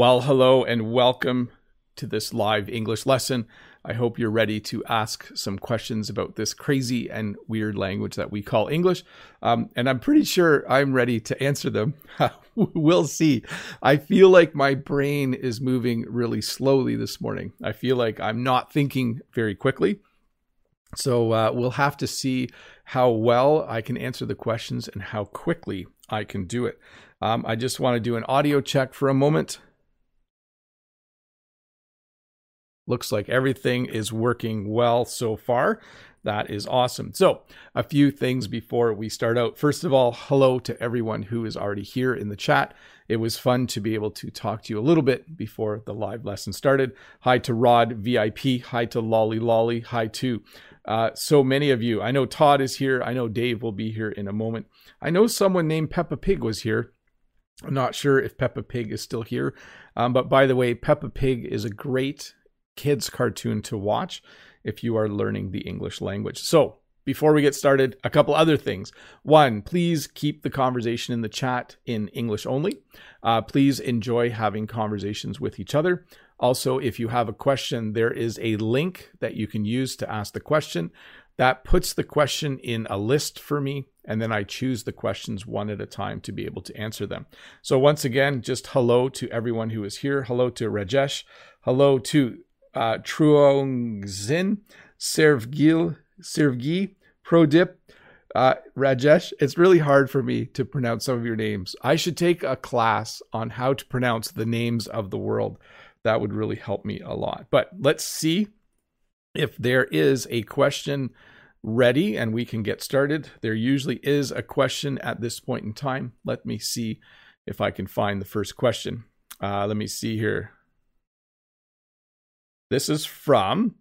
Well, hello and welcome to this live English lesson. I hope you're ready to ask some questions about this crazy and weird language that we call English. Um, and I'm pretty sure I'm ready to answer them. we'll see. I feel like my brain is moving really slowly this morning. I feel like I'm not thinking very quickly. So uh, we'll have to see how well I can answer the questions and how quickly I can do it. Um, I just want to do an audio check for a moment. Looks like everything is working well so far. That is awesome. So, a few things before we start out. First of all, hello to everyone who is already here in the chat. It was fun to be able to talk to you a little bit before the live lesson started. Hi to Rod VIP. Hi to Lolly Lolly. Hi to uh, so many of you. I know Todd is here. I know Dave will be here in a moment. I know someone named Peppa Pig was here. I'm not sure if Peppa Pig is still here. Um, but by the way, Peppa Pig is a great kids cartoon to watch if you are learning the English language. So, before we get started, a couple other things. One, please keep the conversation in the chat in English only. Uh, please enjoy having conversations with each other. Also, if you have a question, there is a link that you can use to ask the question. That puts the question in a list for me, and then I choose the questions one at a time to be able to answer them. So, once again, just hello to everyone who is here. Hello to Rajesh. Hello to uh, Truongzin, Servgil, Servgi, Prodip, uh, Rajesh. It's really hard for me to pronounce some of your names. I should take a class on how to pronounce the names of the world. That would really help me a lot. But let's see if there is a question ready and we can get started. There usually is a question at this point in time. Let me see if I can find the first question. Uh, let me see here. This is from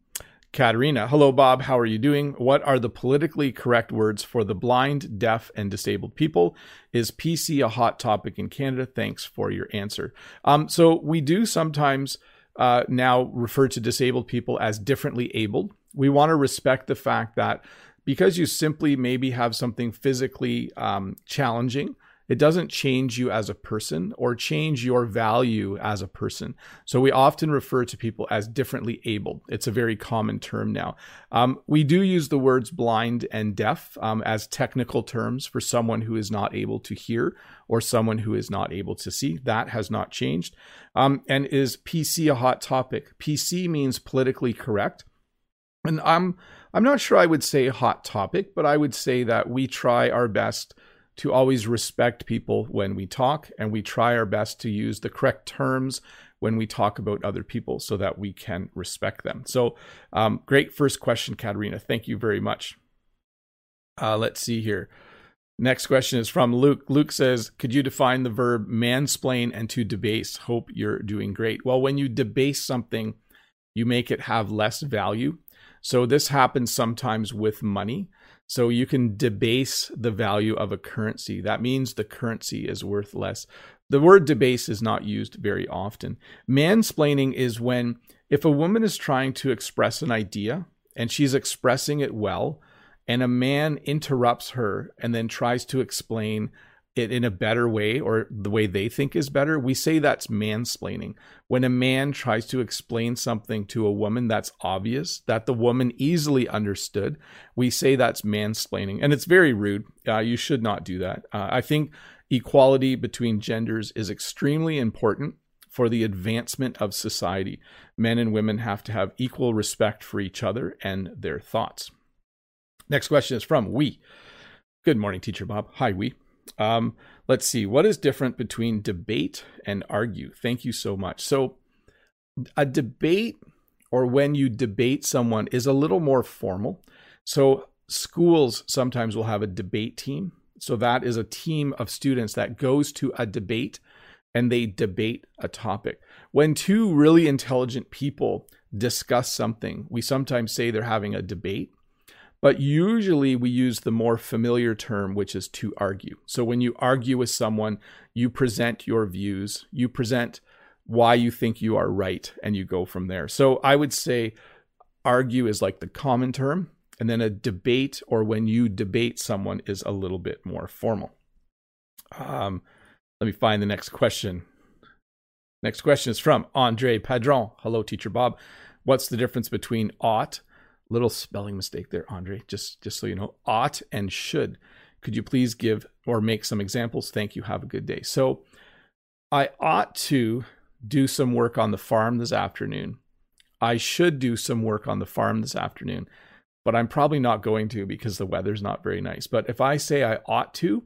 Katerina. Hello, Bob. How are you doing? What are the politically correct words for the blind, deaf, and disabled people? Is PC a hot topic in Canada? Thanks for your answer. Um, so, we do sometimes uh, now refer to disabled people as differently abled. We want to respect the fact that because you simply maybe have something physically um, challenging, it doesn't change you as a person or change your value as a person. So we often refer to people as differently able. It's a very common term now. Um, we do use the words blind and deaf um, as technical terms for someone who is not able to hear or someone who is not able to see. That has not changed. Um, and is PC a hot topic? PC means politically correct. And I'm I'm not sure I would say hot topic, but I would say that we try our best to always respect people when we talk, and we try our best to use the correct terms when we talk about other people so that we can respect them. So, um, great first question, Katerina. Thank you very much. Uh, let's see here. Next question is from Luke. Luke says, Could you define the verb mansplain and to debase? Hope you're doing great. Well, when you debase something, you make it have less value. So, this happens sometimes with money. So you can debase the value of a currency. That means the currency is worth less. The word debase is not used very often. Mansplaining is when, if a woman is trying to express an idea and she's expressing it well, and a man interrupts her and then tries to explain it in a better way or the way they think is better, we say that's mansplaining. When a man tries to explain something to a woman that's obvious, that the woman easily understood, we say that's mansplaining. And it's very rude. Uh, you should not do that. Uh, I think equality between genders is extremely important for the advancement of society. Men and women have to have equal respect for each other and their thoughts. Next question is from We. Good morning, Teacher Bob. Hi, We. Um, let's see. What is different between debate and argue? Thank you so much. So, a debate or when you debate someone is a little more formal. So, schools sometimes will have a debate team. So, that is a team of students that goes to a debate and they debate a topic. When two really intelligent people discuss something, we sometimes say they're having a debate. But usually we use the more familiar term, which is to argue. So when you argue with someone, you present your views, you present why you think you are right, and you go from there. So I would say argue is like the common term, and then a debate or when you debate someone is a little bit more formal. Um, let me find the next question. Next question is from Andre Padron. Hello, Teacher Bob. What's the difference between ought, little spelling mistake there, Andre, just, just so you know, ought and should? Could you please give or make some examples? Thank you. Have a good day. So I ought to do some work on the farm this afternoon. I should do some work on the farm this afternoon, but I'm probably not going to because the weather's not very nice. But if I say I ought to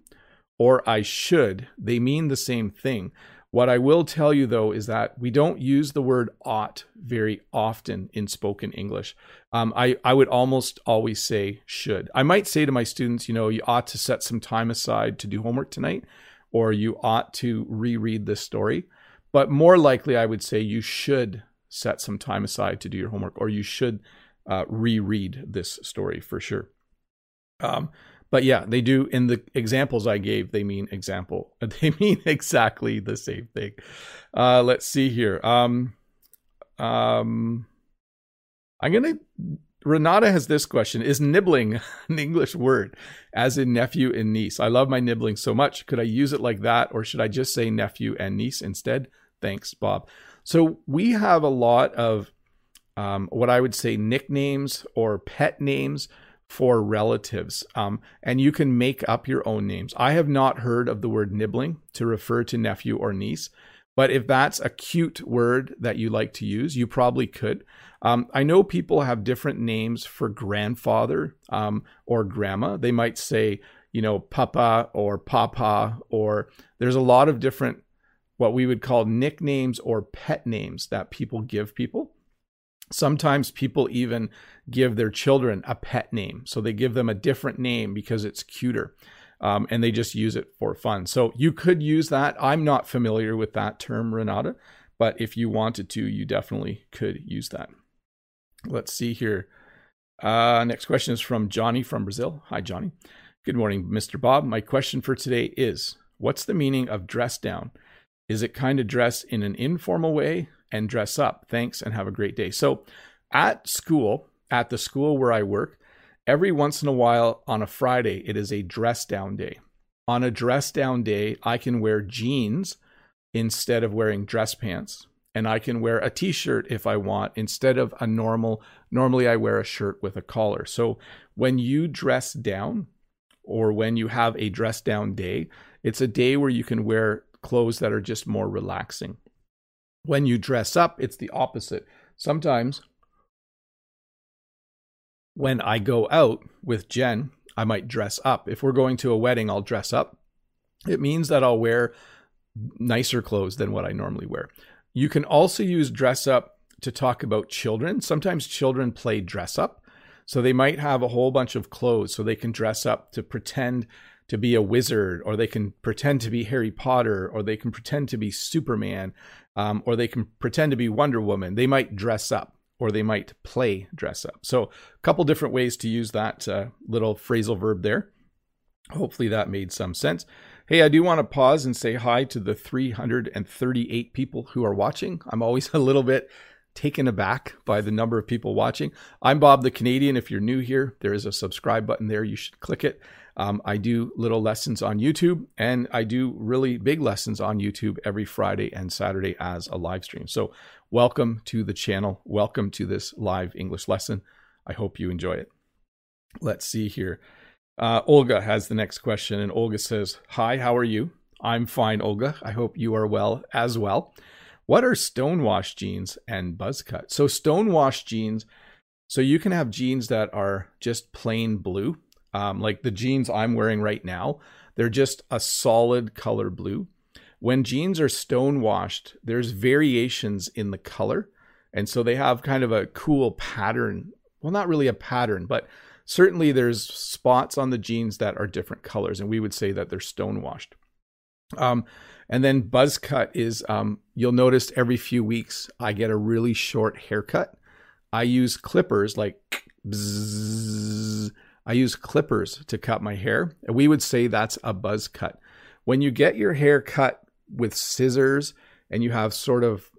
or I should, they mean the same thing. What I will tell you though is that we don't use the word ought very often in spoken English. Um, I, I would almost always say should. I might say to my students, you know, you ought to set some time aside to do homework tonight, or you ought to reread this story. But more likely, I would say you should set some time aside to do your homework, or you should uh, reread this story for sure. Um, but yeah, they do in the examples I gave, they mean example. They mean exactly the same thing. Uh, let's see here. Um, um, I'm gonna Renata has this question Is nibling an English word, as in nephew and niece? I love my nibling so much. Could I use it like that, or should I just say nephew and niece instead? Thanks, Bob. So we have a lot of um, what I would say nicknames or pet names for relatives. Um, and you can make up your own names. I have not heard of the word nibling to refer to nephew or niece, but if that's a cute word that you like to use, you probably could. Um, I know people have different names for grandfather um, or grandma. They might say, you know, papa or papa, or there's a lot of different what we would call nicknames or pet names that people give people. Sometimes people even give their children a pet name. So they give them a different name because it's cuter. Um, and they just use it for fun. So you could use that. I'm not familiar with that term, Renata, but if you wanted to, you definitely could use that. Let's see here. Uh, next question is from Johnny from Brazil. Hi, Johnny. Good morning, Mr. Bob. My question for today is What's the meaning of dress down? Is it kind of dress in an informal way and dress up. Thanks and have a great day. So, at school, at the school where I work, every once in a while on a Friday, it is a dress down day. On a dress down day, I can wear jeans instead of wearing dress pants. And I can wear a t shirt if I want instead of a normal. Normally, I wear a shirt with a collar. So when you dress down or when you have a dress down day, it's a day where you can wear clothes that are just more relaxing. When you dress up, it's the opposite. Sometimes when I go out with Jen, I might dress up. If we're going to a wedding, I'll dress up. It means that I'll wear nicer clothes than what I normally wear. You can also use dress up to talk about children. Sometimes children play dress up. So they might have a whole bunch of clothes so they can dress up to pretend to be a wizard, or they can pretend to be Harry Potter, or they can pretend to be Superman, um, or they can pretend to be Wonder Woman. They might dress up, or they might play dress up. So, a couple different ways to use that uh, little phrasal verb there. Hopefully, that made some sense. Hey, I do want to pause and say hi to the 338 people who are watching. I'm always a little bit taken aback by the number of people watching. I'm Bob the Canadian. If you're new here, there is a subscribe button there. You should click it. Um, I do little lessons on YouTube and I do really big lessons on YouTube every Friday and Saturday as a live stream. So, welcome to the channel. Welcome to this live English lesson. I hope you enjoy it. Let's see here. Uh, Olga has the next question, and Olga says, Hi, how are you? I'm fine, Olga. I hope you are well as well. What are stonewash jeans and buzz cut? So, stonewash jeans, so you can have jeans that are just plain blue um, like the jeans I'm wearing right now, they're just a solid color blue. When jeans are stone washed, there's variations in the color. And so they have kind of a cool pattern. Well, not really a pattern, but certainly there's spots on the jeans that are different colors. And we would say that they're stone washed. Um, and then buzz cut is um, you'll notice every few weeks I get a really short haircut. I use clippers like bzzz, I use clippers to cut my hair. We would say that's a buzz cut. When you get your hair cut with scissors and you have sort of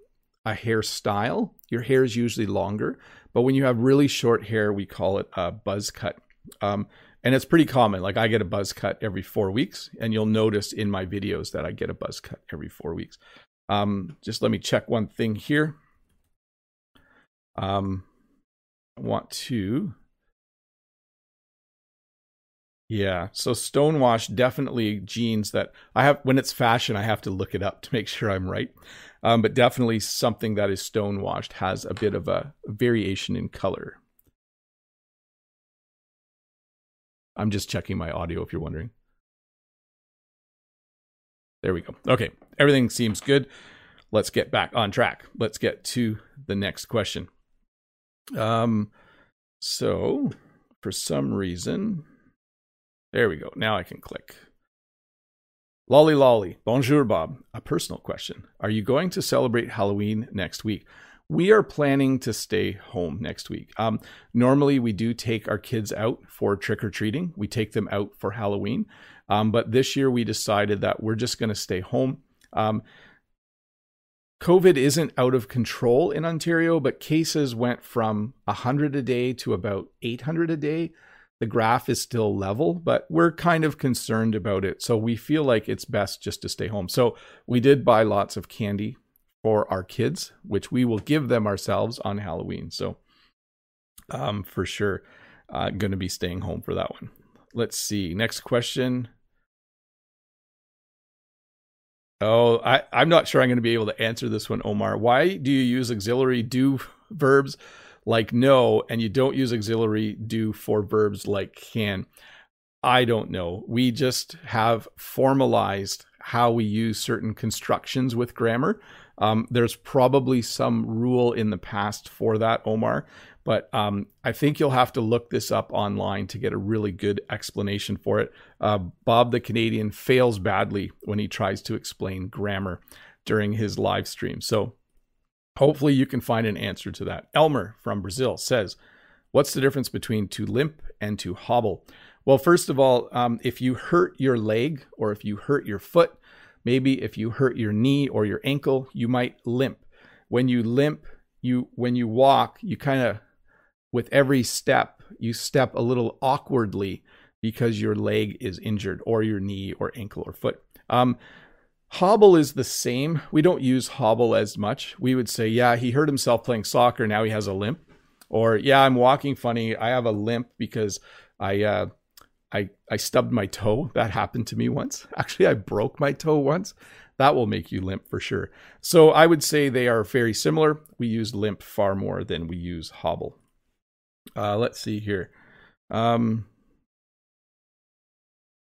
a hairstyle, your hair is usually longer. But when you have really short hair, we call it a buzz cut. Um, and it's pretty common. Like I get a buzz cut every four weeks, and you'll notice in my videos that I get a buzz cut every four weeks. Um, just let me check one thing here. Um, I want to. Yeah, so stonewash definitely jeans that I have when it's fashion. I have to look it up to make sure I'm right. Um, but definitely something that is stonewashed has a bit of a variation in color. I'm just checking my audio if you're wondering. There we go. Okay, everything seems good. Let's get back on track. Let's get to the next question. Um, so for some reason, there we go. Now I can click. Lolly Lolly, bonjour, Bob. A personal question. Are you going to celebrate Halloween next week? We are planning to stay home next week. Um, normally, we do take our kids out for trick or treating. We take them out for Halloween. Um, but this year we decided that we're just going to stay home. Um, COVID isn't out of control in Ontario, but cases went from 100 a day to about 800 a day. The graph is still level, but we're kind of concerned about it. So we feel like it's best just to stay home. So we did buy lots of candy for our kids, which we will give them ourselves on Halloween. So um, for sure, uh, going to be staying home for that one. Let's see. Next question. Oh, I, I'm not sure I'm going to be able to answer this one, Omar. Why do you use auxiliary do verbs like no and you don't use auxiliary do for verbs like can? I don't know. We just have formalized how we use certain constructions with grammar. Um, there's probably some rule in the past for that, Omar, but um, I think you'll have to look this up online to get a really good explanation for it. Uh, Bob the Canadian fails badly when he tries to explain grammar during his live stream. So hopefully you can find an answer to that. Elmer from Brazil says, What's the difference between to limp and to hobble? Well, first of all, um, if you hurt your leg or if you hurt your foot, maybe if you hurt your knee or your ankle, you might limp. When you limp, you when you walk, you kind of with every step, you step a little awkwardly because your leg is injured or your knee or ankle or foot. Um, hobble is the same. We don't use hobble as much. We would say, yeah, he hurt himself playing soccer. Now he has a limp. Or, yeah, I'm walking funny. I have a limp because I, uh, I, I stubbed my toe. That happened to me once. Actually, I broke my toe once. That will make you limp for sure. So I would say they are very similar. We use limp far more than we use hobble. Uh, let's see here. Um,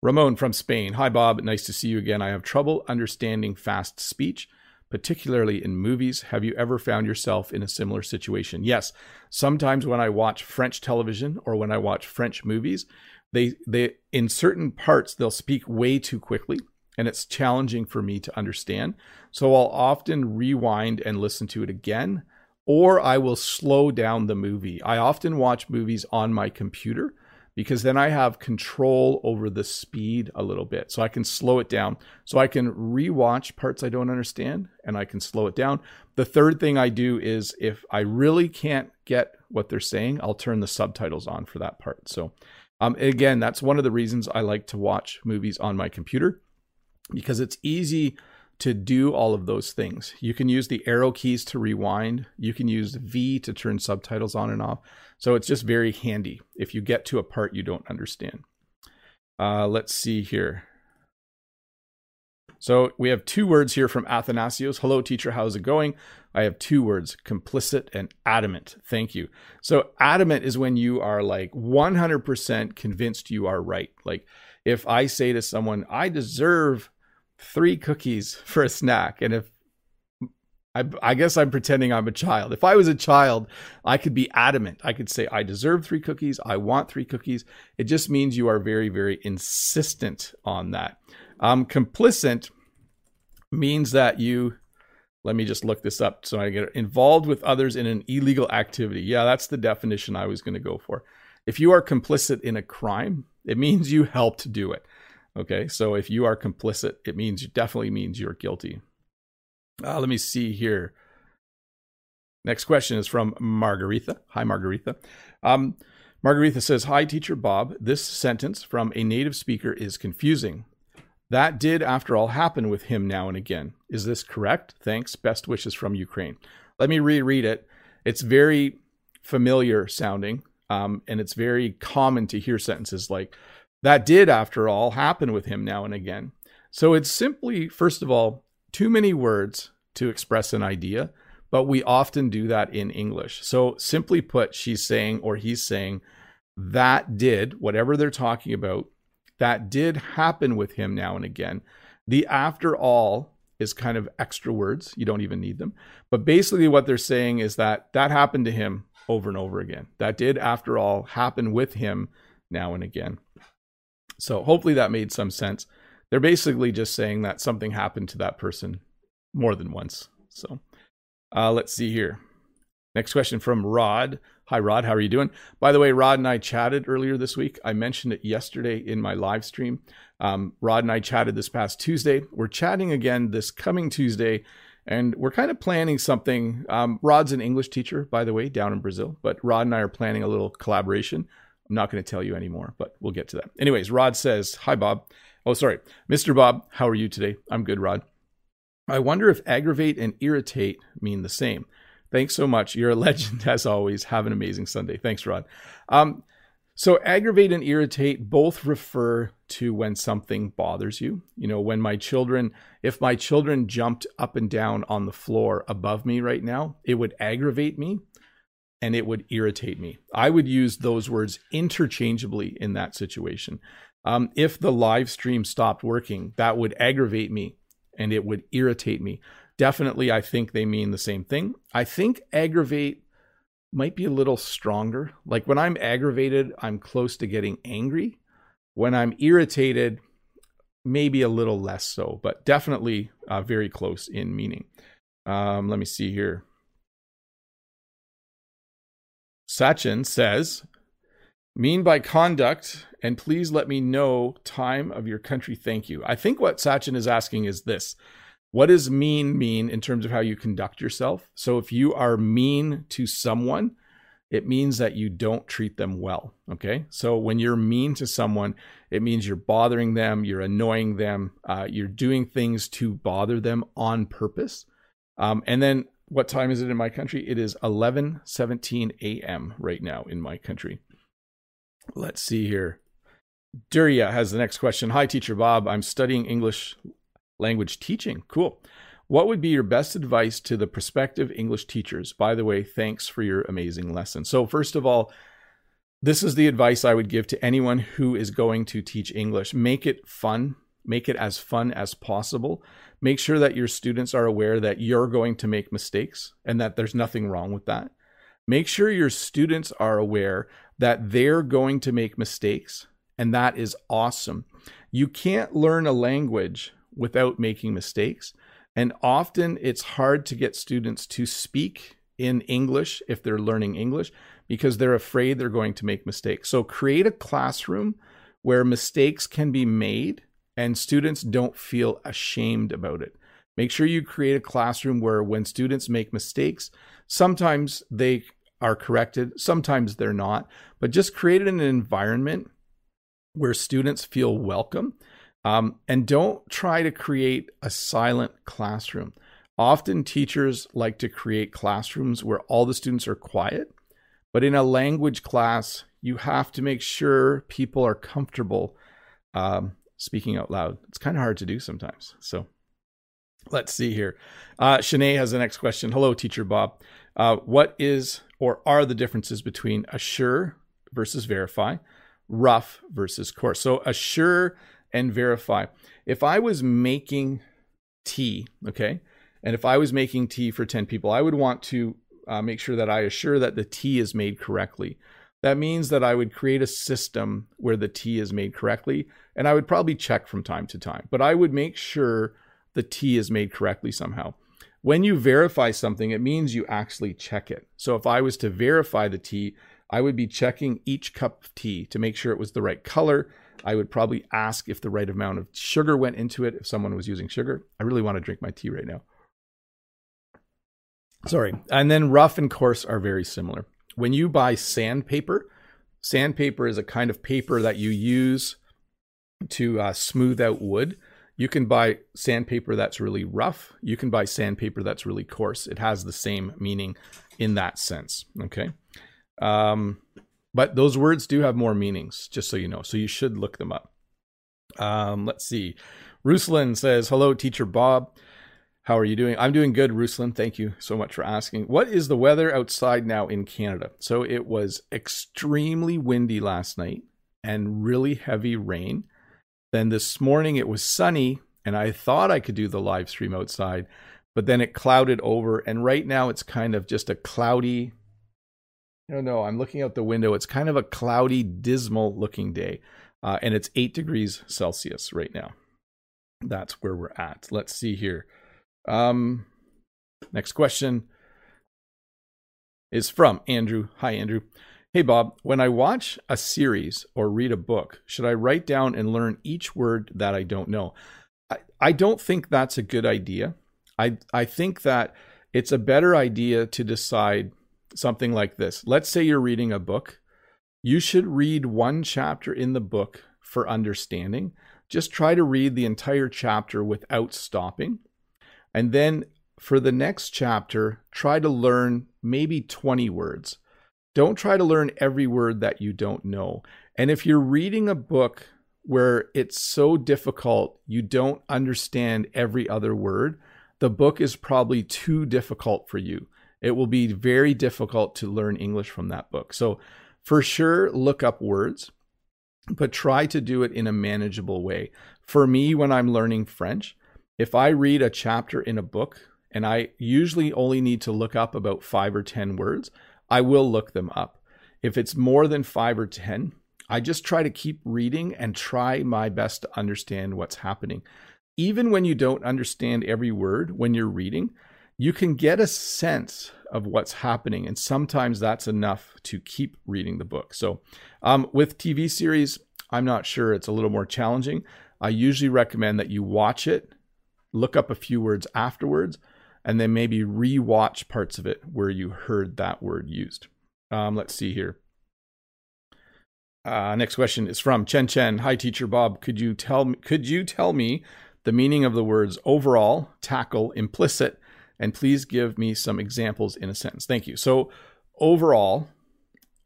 Ramon from Spain. Hi, Bob. Nice to see you again. I have trouble understanding fast speech, particularly in movies. Have you ever found yourself in a similar situation? Yes. Sometimes when I watch French television or when I watch French movies, they they in certain parts they'll speak way too quickly and it's challenging for me to understand. So I'll often rewind and listen to it again or I will slow down the movie. I often watch movies on my computer because then I have control over the speed a little bit. So I can slow it down. So I can rewatch parts I don't understand and I can slow it down. The third thing I do is if I really can't get what they're saying, I'll turn the subtitles on for that part. So um, again, that's one of the reasons I like to watch movies on my computer because it's easy to do all of those things. You can use the arrow keys to rewind. You can use V to turn subtitles on and off. So it's just very handy if you get to a part you don't understand. Uh, let's see here. So we have two words here from Athanasios. Hello, teacher. How's it going? I have two words complicit and adamant. Thank you. So, adamant is when you are like 100% convinced you are right. Like, if I say to someone, I deserve three cookies for a snack. And if I, I, guess I'm pretending I'm a child. If I was a child, I could be adamant. I could say, I deserve three cookies. I want three cookies. It just means you are very, very insistent on that. Um, complicit means that you, let me just look this up so I get involved with others in an illegal activity. Yeah, that's the definition I was going to go for. If you are complicit in a crime, it means you helped do it. Okay, so if you are complicit, it means it definitely means you're guilty. Uh, let me see here. Next question is from Margaretha. Hi, Margaretha. Um, Margaretha says, Hi, teacher Bob. This sentence from a native speaker is confusing. That did, after all, happen with him now and again. Is this correct? Thanks. Best wishes from Ukraine. Let me reread it. It's very familiar sounding, um, and it's very common to hear sentences like, that did, after all, happen with him now and again. So it's simply, first of all, too many words to express an idea, but we often do that in English. So simply put, she's saying or he's saying, that did, whatever they're talking about, that did happen with him now and again. The after all is kind of extra words. You don't even need them. But basically, what they're saying is that that happened to him over and over again. That did, after all, happen with him now and again. So hopefully that made some sense. They're basically just saying that something happened to that person more than once. So uh, let's see here. Next question from Rod. Hi, Rod. How are you doing? By the way, Rod and I chatted earlier this week. I mentioned it yesterday in my live stream. Um, Rod and I chatted this past Tuesday. We're chatting again this coming Tuesday, and we're kind of planning something. Um, Rod's an English teacher, by the way, down in Brazil, but Rod and I are planning a little collaboration. I'm not going to tell you anymore, but we'll get to that. Anyways, Rod says, Hi, Bob. Oh, sorry. Mr. Bob, how are you today? I'm good, Rod. I wonder if aggravate and irritate mean the same. Thanks so much. You're a legend as always. Have an amazing Sunday. Thanks, Rod. Um, so, aggravate and irritate both refer to when something bothers you. You know, when my children, if my children jumped up and down on the floor above me right now, it would aggravate me and it would irritate me. I would use those words interchangeably in that situation. Um, if the live stream stopped working, that would aggravate me and it would irritate me. Definitely, I think they mean the same thing. I think aggravate might be a little stronger. Like when I'm aggravated, I'm close to getting angry. When I'm irritated, maybe a little less so, but definitely uh, very close in meaning. Um, let me see here. Sachin says, mean by conduct, and please let me know time of your country. Thank you. I think what Sachin is asking is this what does mean mean in terms of how you conduct yourself? So if you are mean to someone, it means that you don't treat them well. Okay. So when you're mean to someone, it means you're bothering them, you're annoying them, uh, you're doing things to bother them on purpose. Um, and then what time is it in my country? It is 11 17 a.m. right now in my country. Let's see here. Duria has the next question. Hi, Teacher Bob. I'm studying English language teaching. Cool. What would be your best advice to the prospective English teachers? By the way, thanks for your amazing lesson. So, first of all, this is the advice I would give to anyone who is going to teach English. Make it fun, make it as fun as possible. Make sure that your students are aware that you're going to make mistakes and that there's nothing wrong with that. Make sure your students are aware that they're going to make mistakes, and that is awesome. You can't learn a language without making mistakes. And often it's hard to get students to speak in English if they're learning English because they're afraid they're going to make mistakes. So create a classroom where mistakes can be made and students don't feel ashamed about it. Make sure you create a classroom where when students make mistakes, sometimes they are corrected, sometimes they're not, but just create an environment where students feel welcome um, and don't try to create a silent classroom. Often teachers like to create classrooms where all the students are quiet, but in a language class, you have to make sure people are comfortable um, speaking out loud. It's kind of hard to do sometimes. So let's see here. Uh, Shanae has the next question. Hello, Teacher Bob. Uh, what is or are the differences between assure versus verify, rough versus coarse? So assure and verify. If I was making tea, okay, and if I was making tea for 10 people, I would want to uh, make sure that I assure that the tea is made correctly. That means that I would create a system where the tea is made correctly, and I would probably check from time to time, but I would make sure the tea is made correctly somehow. When you verify something, it means you actually check it. So if I was to verify the tea, I would be checking each cup of tea to make sure it was the right color, I would probably ask if the right amount of sugar went into it if someone was using sugar. I really want to drink my tea right now. Sorry. And then rough and coarse are very similar. When you buy sandpaper, sandpaper is a kind of paper that you use to uh, smooth out wood. You can buy sandpaper that's really rough. You can buy sandpaper that's really coarse. It has the same meaning in that sense. Okay. Um, but those words do have more meanings, just so you know. So you should look them up. Um, let's see. Ruslan says, Hello, teacher Bob. How are you doing? I'm doing good, Ruslan. Thank you so much for asking. What is the weather outside now in Canada? So it was extremely windy last night and really heavy rain. Then this morning it was sunny, and I thought I could do the live stream outside, but then it clouded over. And right now it's kind of just a cloudy, I don't know, I'm looking out the window. It's kind of a cloudy, dismal looking day. Uh, and it's eight degrees Celsius right now. That's where we're at. Let's see here. Um, next question is from Andrew. Hi, Andrew. Hey, Bob, when I watch a series or read a book, should I write down and learn each word that I don't know? I, I don't think that's a good idea. I, I think that it's a better idea to decide something like this. Let's say you're reading a book. You should read one chapter in the book for understanding. Just try to read the entire chapter without stopping. And then for the next chapter, try to learn maybe 20 words don't try to learn every word that you don't know. And if you're reading a book where it's so difficult you don't understand every other word, the book is probably too difficult for you. It will be very difficult to learn English from that book. So, for sure, look up words, but try to do it in a manageable way. For me, when I'm learning French, if I read a chapter in a book and I usually only need to look up about five or 10 words, I will look them up. If it's more than five or 10, I just try to keep reading and try my best to understand what's happening. Even when you don't understand every word when you're reading, you can get a sense of what's happening. And sometimes that's enough to keep reading the book. So, um, with TV series, I'm not sure. It's a little more challenging. I usually recommend that you watch it, look up a few words afterwards, and then maybe re-watch parts of it where you heard that word used. Um, let's see here. Uh, next question is from Chen Chen. Hi, teacher Bob. Could you tell me? Could you tell me the meaning of the words overall, tackle, implicit, and please give me some examples in a sentence. Thank you. So, overall,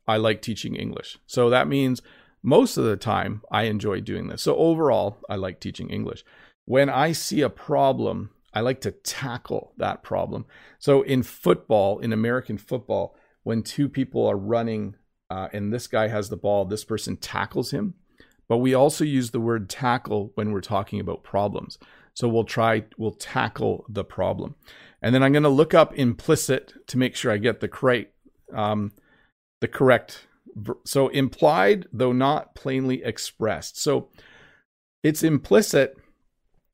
I like teaching English. So that means most of the time I enjoy doing this. So overall, I like teaching English. When I see a problem I like to tackle that problem. So in football, in American football, when two people are running uh, and this guy has the ball, this person tackles him. But we also use the word tackle when we're talking about problems. So we'll try, we'll tackle the problem. And then I'm going to look up implicit to make sure I get the correct, um, the correct. So implied, though not plainly expressed. So it's implicit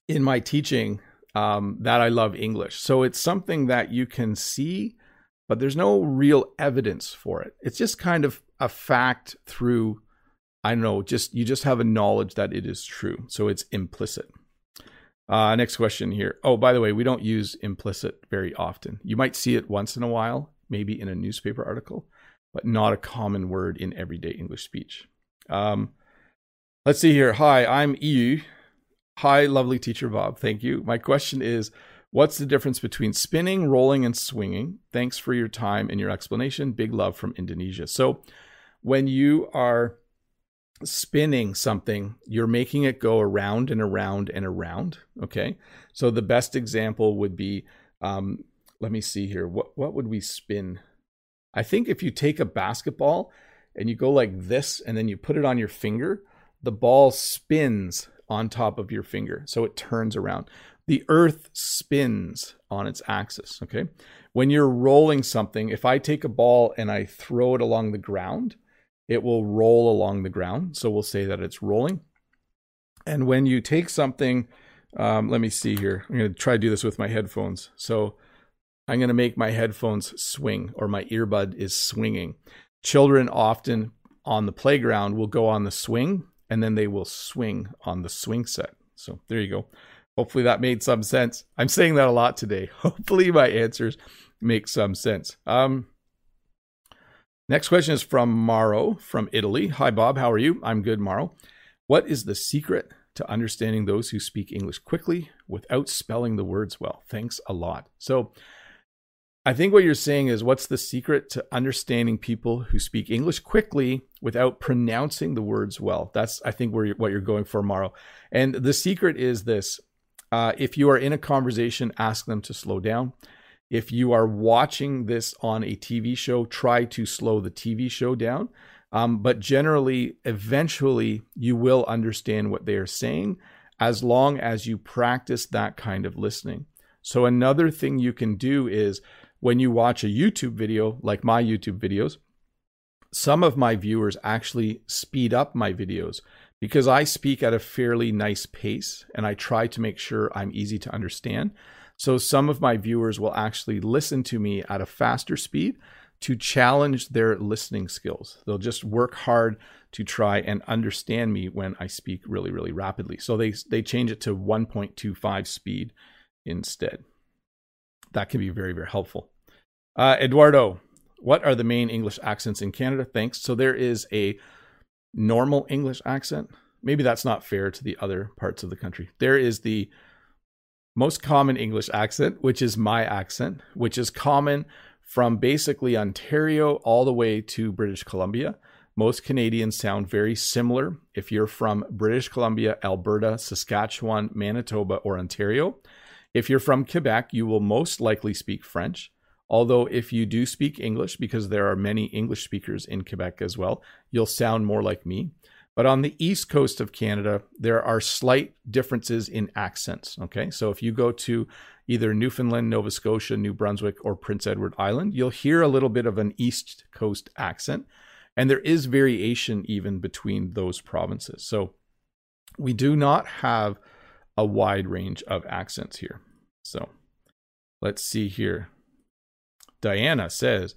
in my teaching um, that I love English. So it's something that you can see, but there's no real evidence for it. It's just kind of a fact through, I don't know, just you just have a knowledge that it is true. So it's implicit. Uh, next question here. Oh, by the way, we don't use implicit very often. You might see it once in a while, maybe in a newspaper article, but not a common word in everyday English speech. Um, let's see here. Hi, I'm EU. Hi, lovely teacher Bob. Thank you. My question is What's the difference between spinning, rolling, and swinging? Thanks for your time and your explanation. Big love from Indonesia. So, when you are spinning something, you're making it go around and around and around. Okay. So, the best example would be um, let me see here. What, what would we spin? I think if you take a basketball and you go like this and then you put it on your finger, the ball spins on top of your finger. So it turns around. The earth spins on its axis. Okay. When you're rolling something, if I take a ball and I throw it along the ground, it will roll along the ground. So we'll say that it's rolling. And when you take something, um, let me see here. I'm going to try to do this with my headphones. So I'm going to make my headphones swing or my earbud is swinging. Children often on the playground will go on the swing and then they will swing on the swing set. So there you go. Hopefully that made some sense. I'm saying that a lot today. Hopefully my answers make some sense. Um, next question is from Maro from Italy. Hi, Bob. How are you? I'm good, Maro. What is the secret to understanding those who speak English quickly without spelling the words well. Thanks a lot. So, I think what you're saying is what's the secret to understanding people who speak English quickly without pronouncing the words well? That's, I think, where you're, what you're going for, Maro. And the secret is this uh, if you are in a conversation, ask them to slow down. If you are watching this on a TV show, try to slow the TV show down. Um, but generally, eventually, you will understand what they are saying as long as you practice that kind of listening. So, another thing you can do is when you watch a YouTube video, like my YouTube videos, some of my viewers actually speed up my videos because I speak at a fairly nice pace and I try to make sure I'm easy to understand. So some of my viewers will actually listen to me at a faster speed to challenge their listening skills. They'll just work hard to try and understand me when I speak really, really rapidly. So they they change it to 1.25 speed instead. That can be very, very helpful. Uh, Eduardo, what are the main English accents in Canada? Thanks. So there is a normal English accent. Maybe that's not fair to the other parts of the country. There is the most common English accent, which is my accent, which is common from basically Ontario all the way to British Columbia. Most Canadians sound very similar if you're from British Columbia, Alberta, Saskatchewan, Manitoba, or Ontario. If you're from Quebec, you will most likely speak French. Although, if you do speak English, because there are many English speakers in Quebec as well, you'll sound more like me. But on the east coast of Canada, there are slight differences in accents. Okay. So if you go to either Newfoundland, Nova Scotia, New Brunswick, or Prince Edward Island, you'll hear a little bit of an east coast accent. And there is variation even between those provinces. So we do not have a wide range of accents here. So let's see here. Diana says,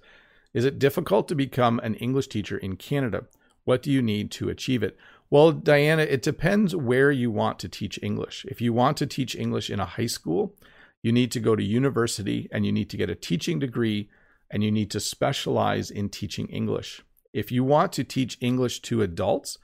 Is it difficult to become an English teacher in Canada? What do you need to achieve it? Well, Diana, it depends where you want to teach English. If you want to teach English in a high school, you need to go to university and you need to get a teaching degree and you need to specialize in teaching English. If you want to teach English to adults,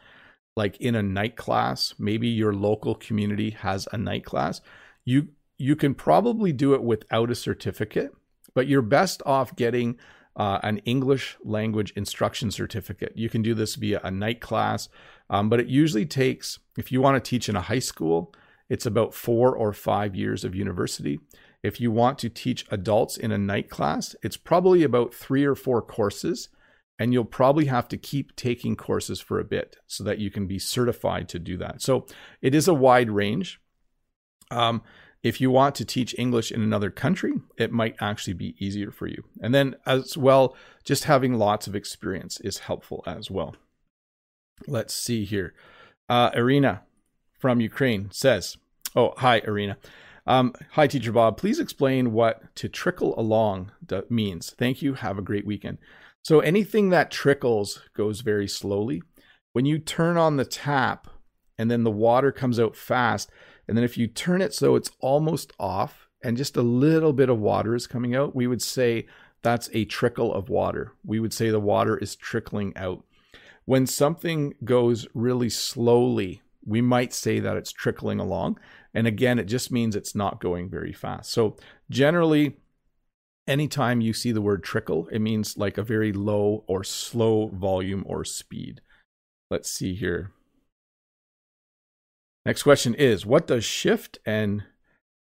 like in a night class, maybe your local community has a night class, you you can probably do it without a certificate but you're best off getting uh, an English language instruction certificate. You can do this via a night class, um, but it usually takes, if you want to teach in a high school, it's about four or five years of university. If you want to teach adults in a night class, it's probably about three or four courses, and you'll probably have to keep taking courses for a bit so that you can be certified to do that. So it is a wide range. Um, if you want to teach English in another country, it might actually be easier for you. And then, as well, just having lots of experience is helpful as well. Let's see here. Uh, Irina from Ukraine says, Oh, hi, Irina. Um, hi, Teacher Bob. Please explain what to trickle along means. Thank you. Have a great weekend. So, anything that trickles goes very slowly. When you turn on the tap and then the water comes out fast, and then if you turn it so it's almost off and just a little bit of water is coming out, we would say that's a trickle of water. We would say the water is trickling out. When something goes really slowly, we might say that it's trickling along. And again, it just means it's not going very fast. So generally, anytime you see the word trickle, it means like a very low or slow volume or speed. Let's see here. Next question is What does shift and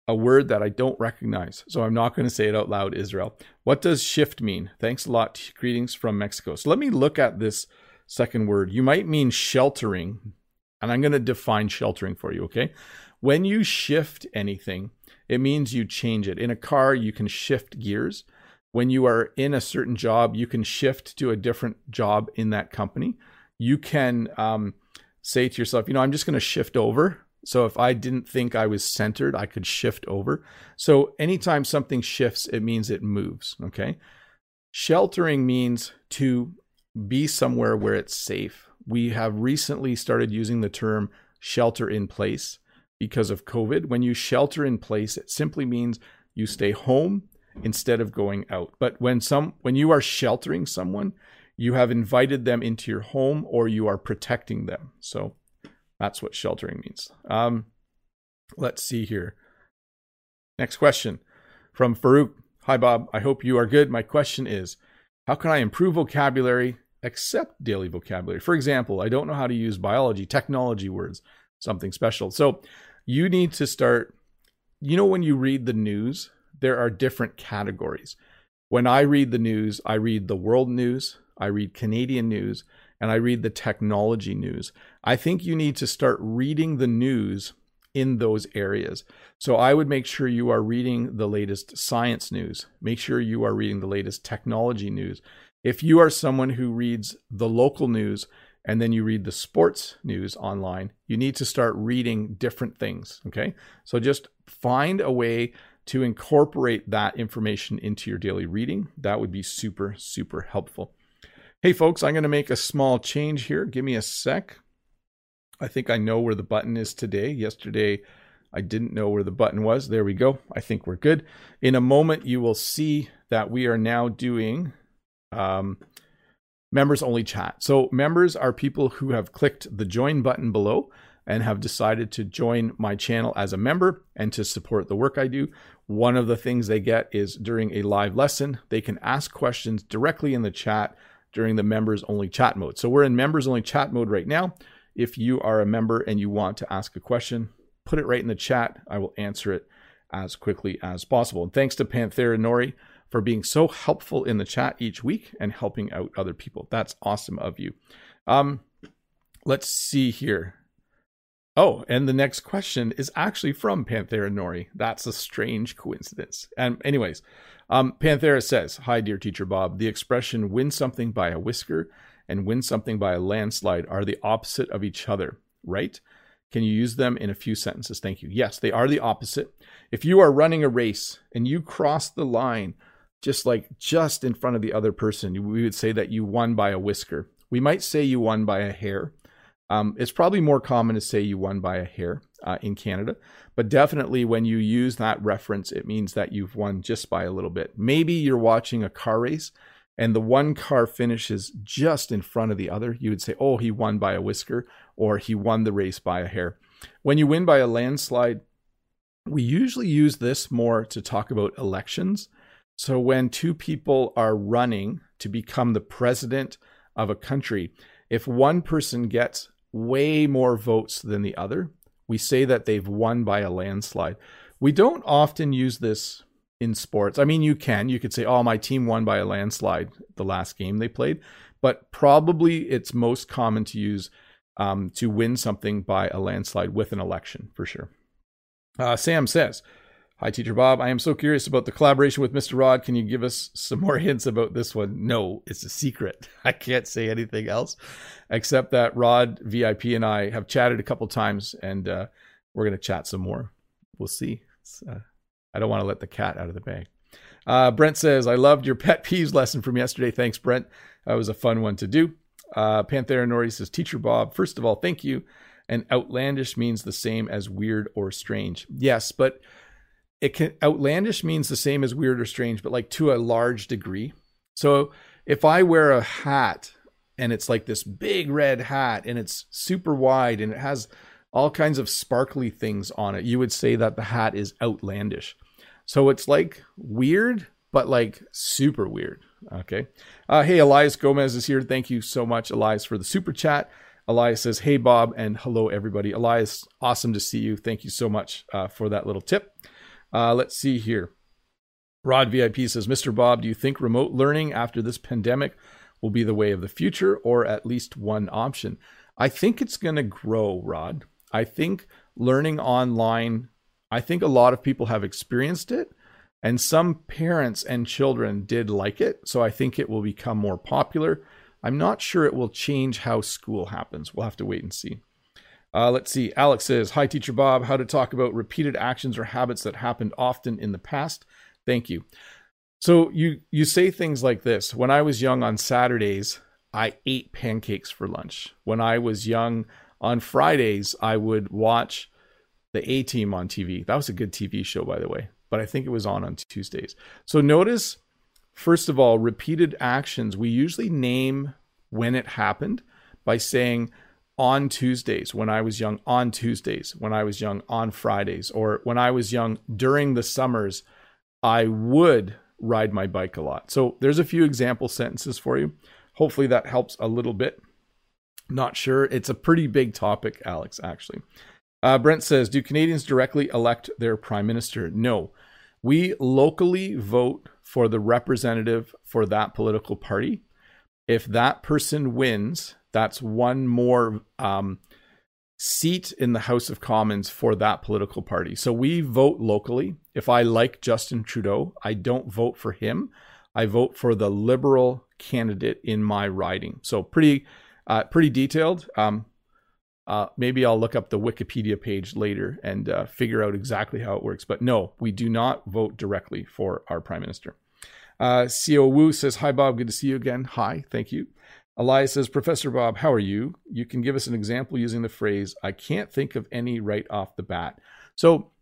a word that I don't recognize? So I'm not going to say it out loud, Israel. What does shift mean? Thanks a lot. Greetings from Mexico. So let me look at this second word. You might mean sheltering, and I'm going to define sheltering for you, okay? When you shift anything, it means you change it. In a car, you can shift gears. When you are in a certain job, you can shift to a different job in that company. You can um, say to yourself, you know, I'm just going to shift over. So if I didn't think I was centered, I could shift over. So anytime something shifts, it means it moves. Okay. Sheltering means to be somewhere where it's safe. We have recently started using the term shelter in place because of COVID. When you shelter in place, it simply means you stay home instead of going out. But when some when you are sheltering someone, you have invited them into your home or you are protecting them. So That's what sheltering means. Um, let's see here. Next question from Farouk. Hi, Bob. I hope you are good. My question is How can I improve vocabulary except daily vocabulary? For example, I don't know how to use biology, technology words, something special. So you need to start. You know, when you read the news, there are different categories. When I read the news, I read the world news, I read Canadian news, and I read the technology news. I think you need to start reading the news in those areas. So I would make sure you are reading the latest science news. Make sure you are reading the latest technology news. If you are someone who reads the local news and then you read the sports news online, you need to start reading different things. Okay. So just find a way to incorporate that information into your daily reading. That would be super, super helpful. Hey, folks, I'm going to make a small change here. Give me a sec. I think I know where the button is today. Yesterday, I didn't know where the button was. There we go. I think we're good. In a moment, you will see that we are now doing um, members only chat. So, members are people who have clicked the join button below and have decided to join my channel as a member and to support the work I do. One of the things they get is during a live lesson, they can ask questions directly in the chat during the members only chat mode. So we're in members only chat mode right now. If you are a member and you want to ask a question, put it right in the chat. I will answer it as quickly as possible. And thanks to Panthera Nori for being so helpful in the chat each week and helping out other people. That's awesome of you. Um, let's see here. Oh, and the next question is actually from Panthera Nori. That's a strange coincidence. And, anyways, um, Panthera says, Hi, dear teacher Bob. The expression win something by a whisker and win something by a landslide are the opposite of each other, right? Can you use them in a few sentences? Thank you. Yes, they are the opposite. If you are running a race and you cross the line just like just in front of the other person, we would say that you won by a whisker. We might say you won by a hair um, it's probably more common to say you won by a hair uh, in Canada, but definitely when you use that reference, it means that you've won just by a little bit. Maybe you're watching a car race and the one car finishes just in front of the other. You would say, oh, he won by a whisker or he won the race by a hair. When you win by a landslide, we usually use this more to talk about elections. So when two people are running to become the president of a country, if one person gets way more votes than the other, we say that they've won by a landslide. We don't often use this in sports. I mean, you can. You could say, oh, my team won by a landslide the last game they played. But probably it's most common to use um, to win something by a landslide with an election for sure. Uh, Sam says, Hi, Teacher Bob. I am so curious about the collaboration with Mr. Rod. Can you give us some more hints about this one? No, it's a secret. I can't say anything else except that Rod, VIP, and I have chatted a couple times, and uh, we're going to chat some more. We'll see. Uh, I don't want to let the cat out of the bag. Uh, Brent says, I loved your pet peeves lesson from yesterday. Thanks, Brent. That was a fun one to do. Uh, Panthera Nori says, Teacher Bob, first of all, thank you. And outlandish means the same as weird or strange. Yes, but it can outlandish means the same as weird or strange, but like to a large degree. So if I wear a hat and it's like this big red hat and it's super wide and it has all kinds of sparkly things on it, you would say that the hat is outlandish. So it's like weird, but like super weird. Okay. Uh, hey, Elias Gomez is here. Thank you so much, Elias, for the super chat. Elias says, Hey, Bob, and hello, everybody. Elias, awesome to see you. Thank you so much uh, for that little tip. Uh, let's see here. Rod VIP says, Mr. Bob, do you think remote learning after this pandemic will be the way of the future or at least one option? I think it's going to grow, Rod. I think learning online, I think a lot of people have experienced it, and some parents and children did like it. So I think it will become more popular. I'm not sure it will change how school happens. We'll have to wait and see. Uh, let's see. Alex says, Hi, Teacher Bob. How to talk about repeated actions or habits that happened often in the past. Thank you. So you you say things like this. When I was young on Saturdays, I ate pancakes for lunch. When I was young on Fridays, I would watch the A Team on TV. That was a good TV show, by the way, but I think it was on on Tuesdays. So notice, first of all, repeated actions. We usually name when it happened by saying on Tuesdays when I was young, on Tuesdays when I was young, on Fridays, or when I was young during the summers, I would ride my bike a lot. So there's a few example sentences for you. Hopefully that helps a little bit. Not sure. It's a pretty big topic, Alex, actually. Uh, Brent says Do Canadians directly elect their prime minister? No. We locally vote for the representative for that political party. If that person wins, that's one more um, seat in the House of Commons for that political party. So we vote locally. If I like Justin Trudeau, I don't vote for him. I vote for the liberal candidate in my riding. So pretty, uh, pretty detailed. Um, uh, maybe I'll look up the Wikipedia page later and uh, figure out exactly how it works. But no, we do not vote directly for our prime minister. Uh, Wu says, "Hi Bob, good to see you again." Hi, thank you. Elias says, Professor Bob, how are you? You can give us an example using the phrase, I can't think of any right off the bat. So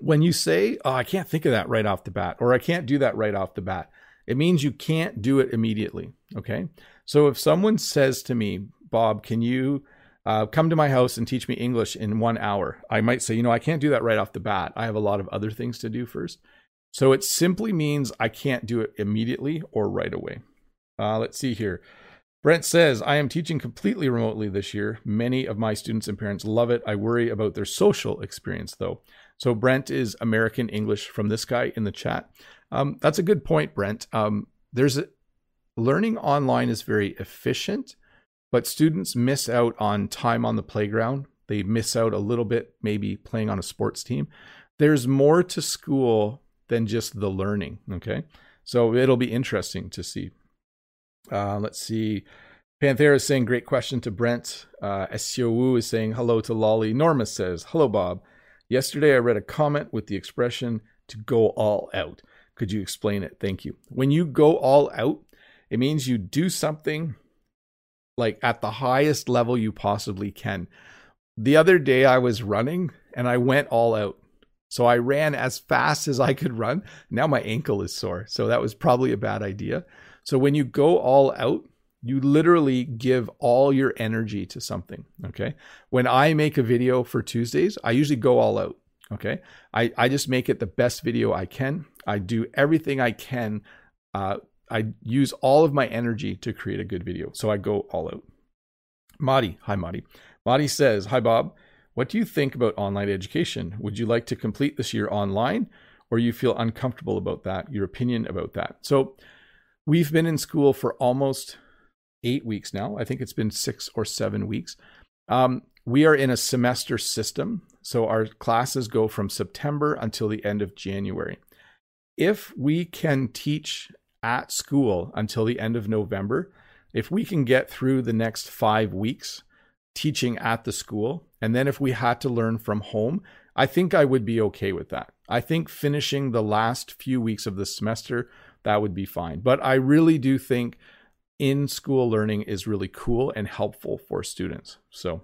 when you say, oh, I can't think of that right off the bat, or I can't do that right off the bat, it means you can't do it immediately. Okay. So if someone says to me, Bob, can you uh, come to my house and teach me English in one hour? I might say, you know, I can't do that right off the bat. I have a lot of other things to do first. So it simply means I can't do it immediately or right away. Uh, let's see here. Brent says, I am teaching completely remotely this year. Many of my students and parents love it. I worry about their social experience, though. So, Brent is American English from this guy in the chat. Um, that's a good point, Brent. Um, there's a, learning online is very efficient, but students miss out on time on the playground. They miss out a little bit, maybe playing on a sports team. There's more to school than just the learning. Okay. So, it'll be interesting to see. Uh, let's see. Panthera is saying, great question to Brent. Uh, is saying, hello to Lolly. Norma says, hello, Bob. Yesterday I read a comment with the expression to go all out. Could you explain it? Thank you. When you go all out, it means you do something like at the highest level you possibly can. The other day I was running and I went all out. So I ran as fast as I could run. Now my ankle is sore. So that was probably a bad idea. So when you go all out, you literally give all your energy to something. Okay. When I make a video for Tuesdays, I usually go all out. Okay. I, I just make it the best video I can. I do everything I can. Uh, I use all of my energy to create a good video. So I go all out. Madi, hi Madi. Madi says, Hi Bob, what do you think about online education? Would you like to complete this year online or you feel uncomfortable about that? Your opinion about that? So We've been in school for almost eight weeks now. I think it's been six or seven weeks. Um, we are in a semester system. So our classes go from September until the end of January. If we can teach at school until the end of November, if we can get through the next five weeks teaching at the school, and then if we had to learn from home, I think I would be okay with that. I think finishing the last few weeks of the semester that would be fine. But I really do think in school learning is really cool and helpful for students. So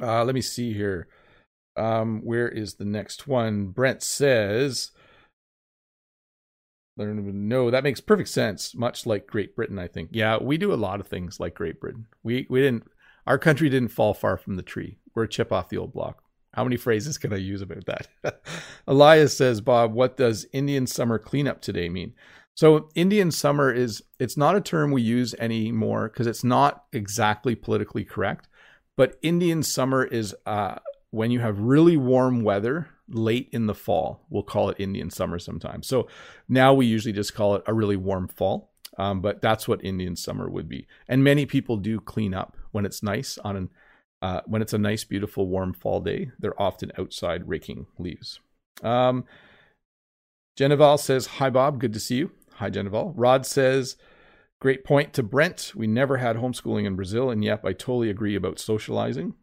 uh, let me see here. Um, where is the next one? Brent says, no, that makes perfect sense. Much like Great Britain, I think. Yeah, we do a lot of things like Great Britain. We we didn't. Our country didn't fall far from the tree. We're a chip off the old block. How many phrases can I use about that? Elias says, Bob, what does Indian summer cleanup today mean? So, Indian summer is, it's not a term we use anymore because it's not exactly politically correct. But Indian summer is uh, when you have really warm weather late in the fall. We'll call it Indian summer sometimes. So now we usually just call it a really warm fall. Um, but that's what Indian summer would be. And many people do clean up when it's nice on an uh, when it's a nice, beautiful, warm fall day, they're often outside raking leaves. Um, Geneval says, Hi, Bob. Good to see you. Hi, Geneval. Rod says, Great point to Brent. We never had homeschooling in Brazil. And yep, I totally agree about socializing.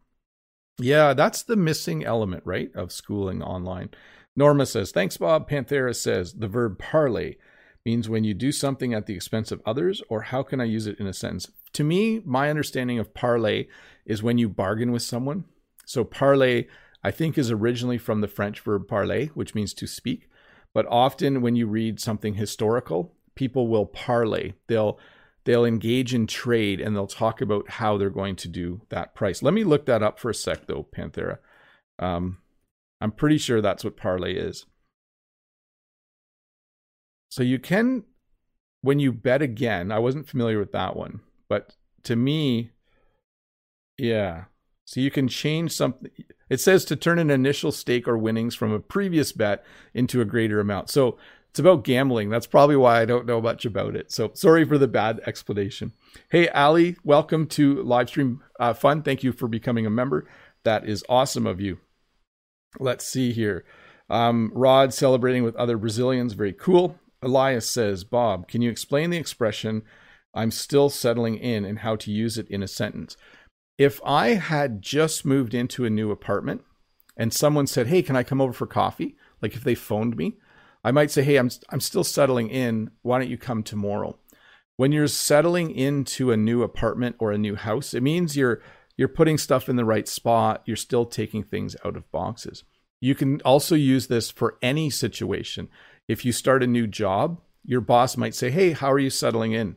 Yeah, that's the missing element, right, of schooling online. Norma says, Thanks, Bob. Panthera says, The verb parley means when you do something at the expense of others, or how can I use it in a sentence? To me, my understanding of parlay is when you bargain with someone. So parlay, I think, is originally from the French verb parler, which means to speak. But often when you read something historical, people will parlay. They'll they'll engage in trade and they'll talk about how they're going to do that price. Let me look that up for a sec, though, Panthera. Um, I'm pretty sure that's what parlay is. So you can, when you bet again, I wasn't familiar with that one, but to me, yeah. So you can change something. It says to turn an initial stake or winnings from a previous bet into a greater amount. So it's about gambling. That's probably why I don't know much about it. So sorry for the bad explanation. Hey, Ali, welcome to Livestream uh, Fun. Thank you for becoming a member. That is awesome of you. Let's see here. Um, Rod celebrating with other Brazilians. Very cool. Elias says, Bob, can you explain the expression, I'm still settling in, and how to use it in a sentence? If I had just moved into a new apartment and someone said, Hey, can I come over for coffee? Like if they phoned me, I might say, "Hey, I'm I'm still settling in. Why don't you come tomorrow?" When you're settling into a new apartment or a new house, it means you're you're putting stuff in the right spot. You're still taking things out of boxes. You can also use this for any situation. If you start a new job, your boss might say, "Hey, how are you settling in?"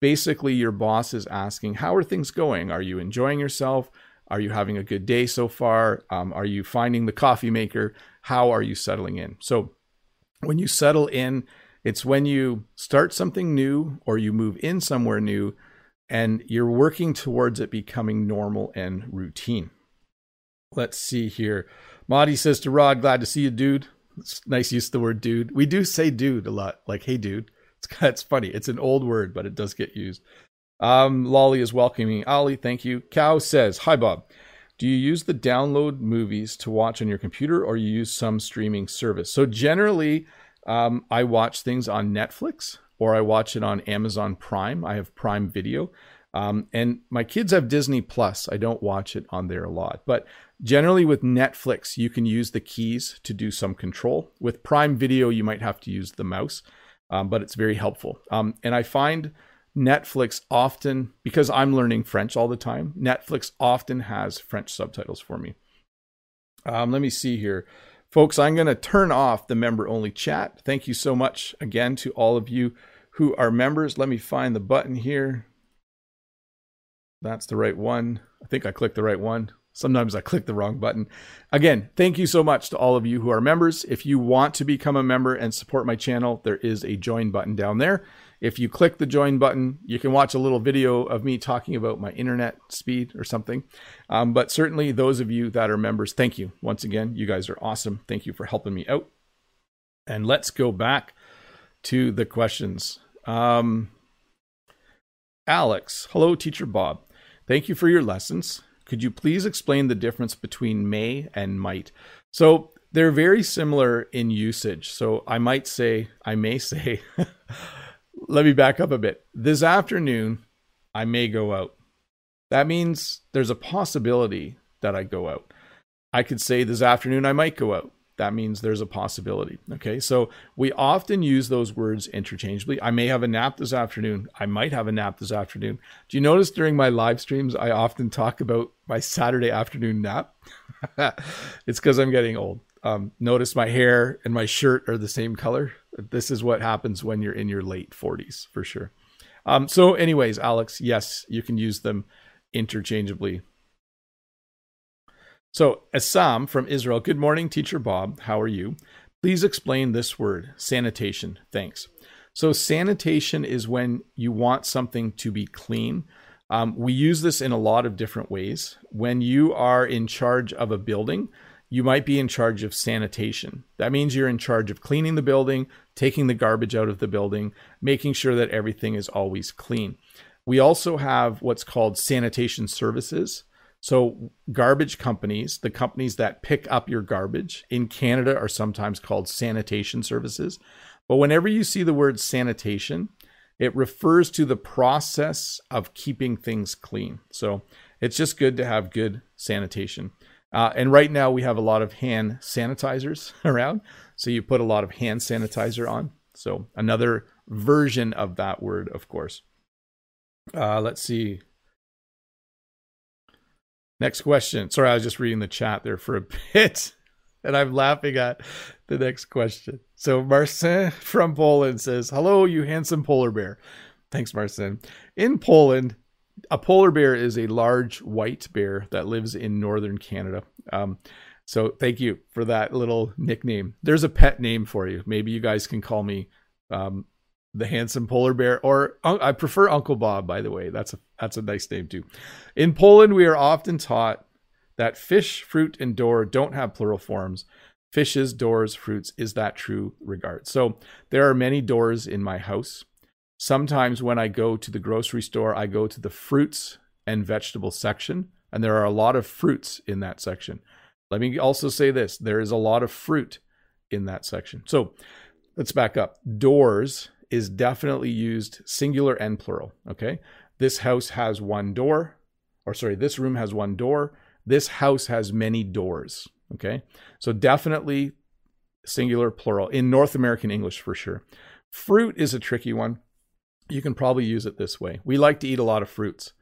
Basically, your boss is asking, "How are things going? Are you enjoying yourself? Are you having a good day so far? Um, are you finding the coffee maker? How are you settling in?" So when you settle in, it's when you start something new or you move in somewhere new and you're working towards it becoming normal and routine. Let's see here. Madi says to Rod, glad to see you, dude. It's nice use of the word dude. We do say dude a lot, like, hey, dude. It's funny. It's an old word, but it does get used. Um, Lolly is welcoming Ali. Thank you. Cow says, Hi, Bob. Do you use the download movies to watch on your computer or you use some streaming service? So generally, um, I watch things on Netflix or I watch it on Amazon Prime. I have Prime Video. Um, and my kids have Disney Plus. I don't watch it on there a lot. But generally, with Netflix, you can use the keys to do some control. With Prime Video, you might have to use the mouse, um, but it's very helpful. Um, and I find Netflix often, because I'm learning French all the time, Netflix often has French subtitles for me. Um, let me see here. Folks, I'm going to turn off the member only chat. Thank you so much again to all of you who are members. Let me find the button here. That's the right one. I think I clicked the right one. Sometimes I click the wrong button. Again, thank you so much to all of you who are members. If you want to become a member and support my channel, there is a join button down there. If you click the join button, you can watch a little video of me talking about my internet speed or something. Um, but certainly, those of you that are members, thank you once again. You guys are awesome. Thank you for helping me out. And let's go back to the questions. Um, Alex, hello, teacher Bob. Thank you for your lessons. Could you please explain the difference between may and might? So they're very similar in usage. So I might say, I may say, let me back up a bit. This afternoon, I may go out. That means there's a possibility that I go out. I could say this afternoon, I might go out. That means there's a possibility. Okay. So we often use those words interchangeably. I may have a nap this afternoon. I might have a nap this afternoon. Do you notice during my live streams, I often talk about my Saturday afternoon nap? it's because I'm getting old. Um, notice my hair and my shirt are the same color. This is what happens when you're in your late 40s for sure. Um, so, anyways, Alex, yes, you can use them interchangeably. So, Assam from Israel. Good morning, Teacher Bob. How are you? Please explain this word, sanitation. Thanks. So, sanitation is when you want something to be clean. Um, we use this in a lot of different ways. When you are in charge of a building, you might be in charge of sanitation. That means you're in charge of cleaning the building, taking the garbage out of the building, making sure that everything is always clean. We also have what's called sanitation services. So, garbage companies, the companies that pick up your garbage in Canada, are sometimes called sanitation services. But whenever you see the word sanitation, it refers to the process of keeping things clean. So, it's just good to have good sanitation. Uh, and right now we have a lot of hand sanitizers around. So you put a lot of hand sanitizer on. So another version of that word, of course. Uh, let's see. Next question. Sorry, I was just reading the chat there for a bit, and I'm laughing at the next question. So Marcin from Poland says, "Hello, you handsome polar bear. Thanks, Marcin. In Poland, a polar bear is a large white bear that lives in northern Canada. Um, so thank you for that little nickname. There's a pet name for you. Maybe you guys can call me um, the handsome polar bear, or uh, I prefer Uncle Bob. By the way, that's a that's a nice name too. In Poland, we are often taught that fish, fruit, and door don't have plural forms. Fishes, doors, fruits. Is that true? Regard. So there are many doors in my house. Sometimes when I go to the grocery store, I go to the fruits and vegetable section, and there are a lot of fruits in that section. Let me also say this there is a lot of fruit in that section. So let's back up. Doors is definitely used singular and plural. Okay. This house has one door, or sorry, this room has one door. This house has many doors. Okay. So definitely singular, plural in North American English for sure. Fruit is a tricky one you can probably use it this way. We like to eat a lot of fruits.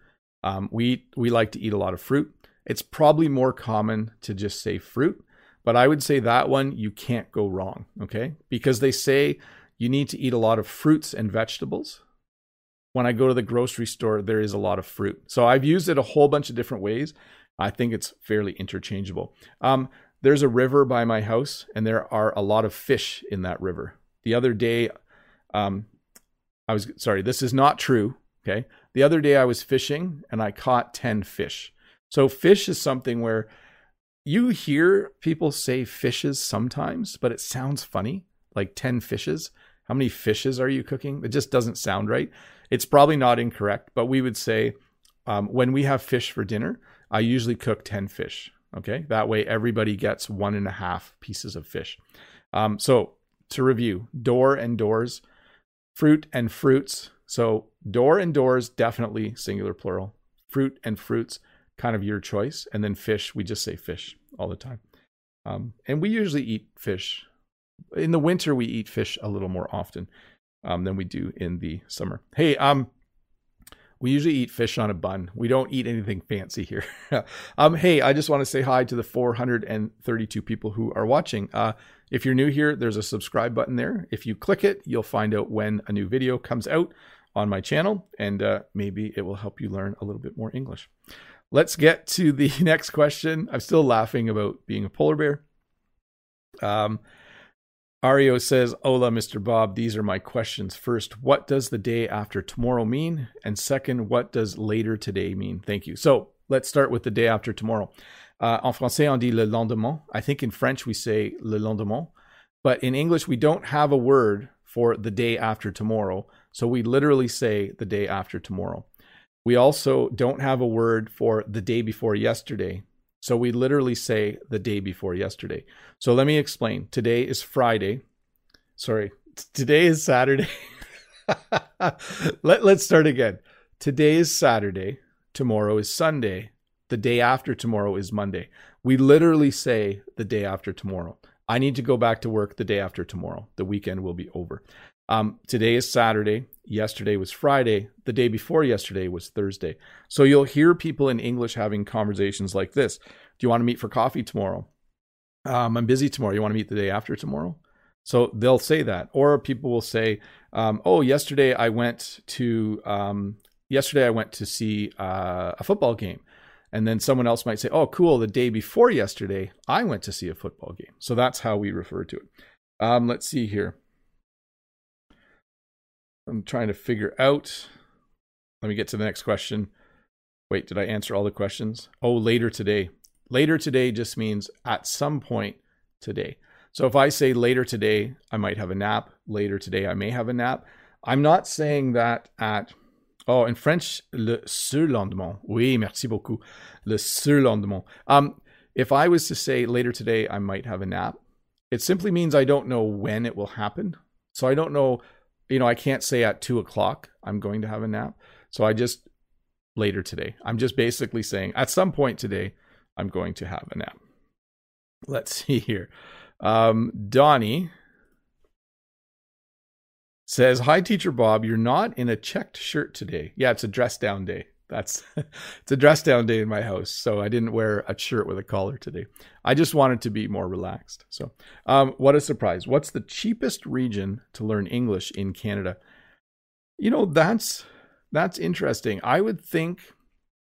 Um, we we like to eat a lot of fruit. It's probably more common to just say fruit, but I would say that one you can't go wrong. Okay, because they say you need to eat a lot of fruits and vegetables. When I go to the grocery store, there is a lot of fruit. So I've used it a whole bunch of different ways. I think it's fairly interchangeable. Um, there's a river by my house, and there are a lot of fish in that river. The other day, um, I was sorry, this is not true. Okay. The other day I was fishing and I caught 10 fish. So, fish is something where you hear people say fishes sometimes, but it sounds funny like 10 fishes. How many fishes are you cooking? It just doesn't sound right. It's probably not incorrect, but we would say um, when we have fish for dinner, I usually cook 10 fish. Okay. That way everybody gets one and a half pieces of fish. Um, so, to review, door and doors fruit and fruits. So door and doors, definitely singular plural. Fruit and fruits, kind of your choice. And then fish, we just say fish all the time. Um, and we usually eat fish. In the winter, we eat fish a little more often um, than we do in the summer. Hey, um, we usually eat fish on a bun. We don't eat anything fancy here. um, hey, I just want to say hi to the 432 people who are watching. Uh, if you're new here, there's a subscribe button there. If you click it, you'll find out when a new video comes out on my channel, and uh, maybe it will help you learn a little bit more English. Let's get to the next question. I'm still laughing about being a polar bear. Um, Ario says, Hola, Mr. Bob. These are my questions. First, what does the day after tomorrow mean? And second, what does later today mean? Thank you. So let's start with the day after tomorrow. Uh, en français, on dit le lendemain. I think in French we say le lendemain. But in English, we don't have a word for the day after tomorrow. So we literally say the day after tomorrow. We also don't have a word for the day before yesterday. So we literally say the day before yesterday. So let me explain. Today is Friday. Sorry, today is Saturday. Let, let's start again. Today is Saturday. Tomorrow is Sunday the day after tomorrow is Monday. We literally say the day after tomorrow. I need to go back to work the day after tomorrow. The weekend will be over. Um, today is Saturday. Yesterday was Friday. The day before yesterday was Thursday. So you'll hear people in English having conversations like this Do you want to meet for coffee tomorrow? Um, I'm busy tomorrow. You want to meet the day after tomorrow? So they'll say that. Or people will say, um, Oh, yesterday I went to. Um, yesterday I went to see uh, a football game. And then someone else might say, oh, cool, the day before yesterday, I went to see a football game. So that's how we refer to it. Um, let's see here. I'm trying to figure out. Let me get to the next question. Wait, did I answer all the questions? Oh, later today. Later today just means at some point today. So if I say later today, I might have a nap. Later today, I may have a nap. I'm not saying that at Oh, in French, le surlendemain. Oui, merci beaucoup. Le surlendemain. Um, if I was to say later today, I might have a nap, it simply means I don't know when it will happen. So I don't know, you know, I can't say at two o'clock I'm going to have a nap. So I just later today. I'm just basically saying at some point today, I'm going to have a nap. Let's see here. Um, Donnie says, Hi, Teacher Bob. You're not in a checked shirt today. Yeah, it's a dress down day. That's it's a dress down day in my house. So I didn't wear a shirt with a collar today. I just wanted to be more relaxed. So, um, what a surprise. What's the cheapest region to learn English in Canada? You know, that's that's interesting. I would think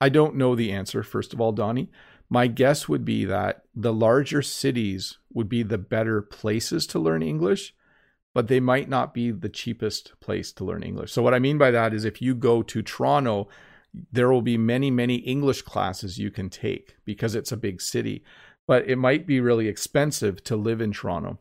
I don't know the answer, first of all, Donnie. My guess would be that the larger cities would be the better places to learn English, but they might not be the cheapest place to learn English. So, what I mean by that is if you go to Toronto, there will be many, many English classes you can take because it's a big city, but it might be really expensive to live in Toronto.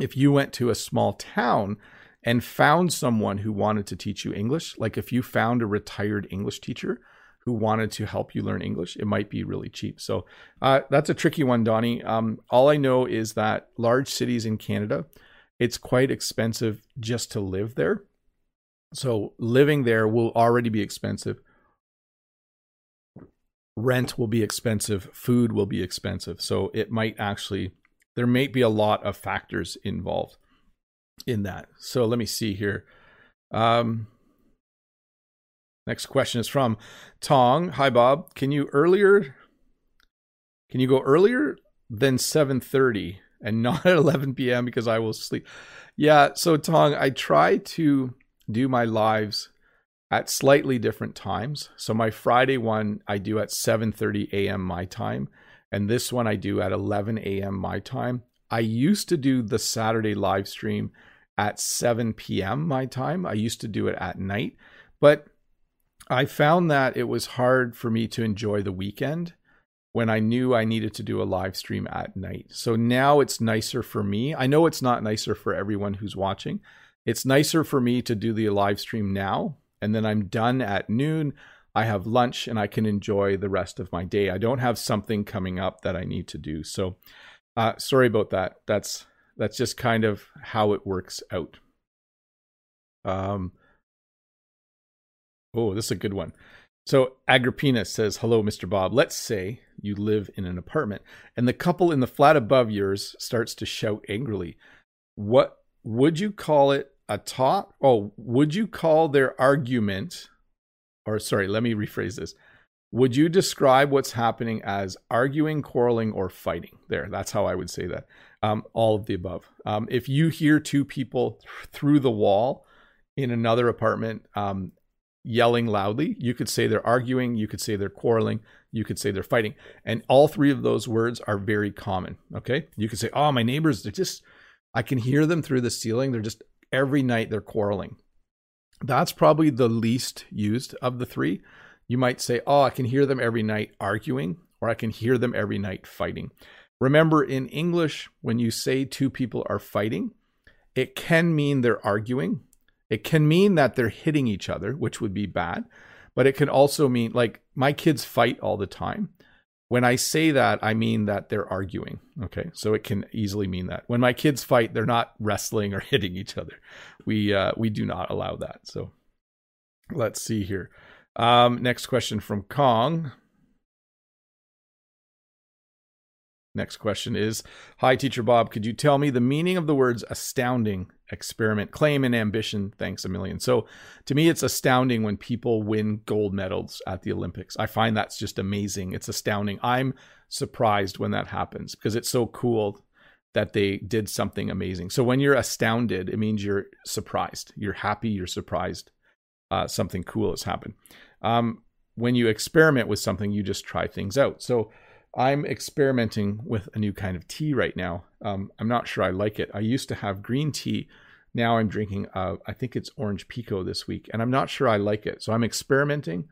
If you went to a small town, and found someone who wanted to teach you English, like if you found a retired English teacher who wanted to help you learn English, it might be really cheap. So uh, that's a tricky one, Donnie. Um, all I know is that large cities in Canada, it's quite expensive just to live there. So living there will already be expensive. Rent will be expensive. Food will be expensive. So it might actually, there may be a lot of factors involved in that. So let me see here. Um, next question is from Tong. Hi, Bob. Can you earlier? Can you go earlier than seven thirty and not at eleven p.m. because I will sleep? Yeah. So Tong, I try to do my lives at slightly different times. So my Friday one I do at 7:30 a.m. my time, and this one I do at 11 a.m. my time. I used to do the Saturday live stream at 7 p.m. my time. I used to do it at night, but I found that it was hard for me to enjoy the weekend when I knew I needed to do a live stream at night. So now it's nicer for me. I know it's not nicer for everyone who's watching. It's nicer for me to do the live stream now, and then I'm done at noon. I have lunch and I can enjoy the rest of my day. I don't have something coming up that I need to do. So, uh, sorry about that. That's that's just kind of how it works out. Um, oh, this is a good one. So Agrippina says, Hello, Mr. Bob. Let's say you live in an apartment and the couple in the flat above yours starts to shout angrily. What would you call it a talk? Oh, would you call their argument, or sorry, let me rephrase this. Would you describe what's happening as arguing, quarreling, or fighting? There, that's how I would say that. Um, all of the above. Um, if you hear two people th- through the wall in another apartment um, yelling loudly, you could say they're arguing, you could say they're quarreling, you could say they're fighting. And all three of those words are very common. Okay. You could say, oh, my neighbors, they're just, I can hear them through the ceiling. They're just, every night they're quarreling. That's probably the least used of the three you might say, Oh, I can hear them every night arguing, or I can hear them every night fighting. Remember, in English, when you say two people are fighting, it can mean they're arguing. It can mean that they're hitting each other, which would be bad. But it can also mean, like, my kids fight all the time. When I say that, I mean that they're arguing. Okay. So it can easily mean that. When my kids fight, they're not wrestling or hitting each other. We, uh, we do not allow that. So let's see here. Um, next question from Kong. Next question is Hi, Teacher Bob. Could you tell me the meaning of the words astounding, experiment, claim, and ambition? Thanks a million. So, to me, it's astounding when people win gold medals at the Olympics. I find that's just amazing. It's astounding. I'm surprised when that happens because it's so cool that they did something amazing. So, when you're astounded, it means you're surprised. You're happy, you're surprised uh, something cool has happened. Um, when you experiment with something, you just try things out. So I'm experimenting with a new kind of tea right now. Um, I'm not sure I like it. I used to have green tea. Now I'm drinking, uh, I think it's orange pekoe this week, and I'm not sure I like it. So I'm experimenting.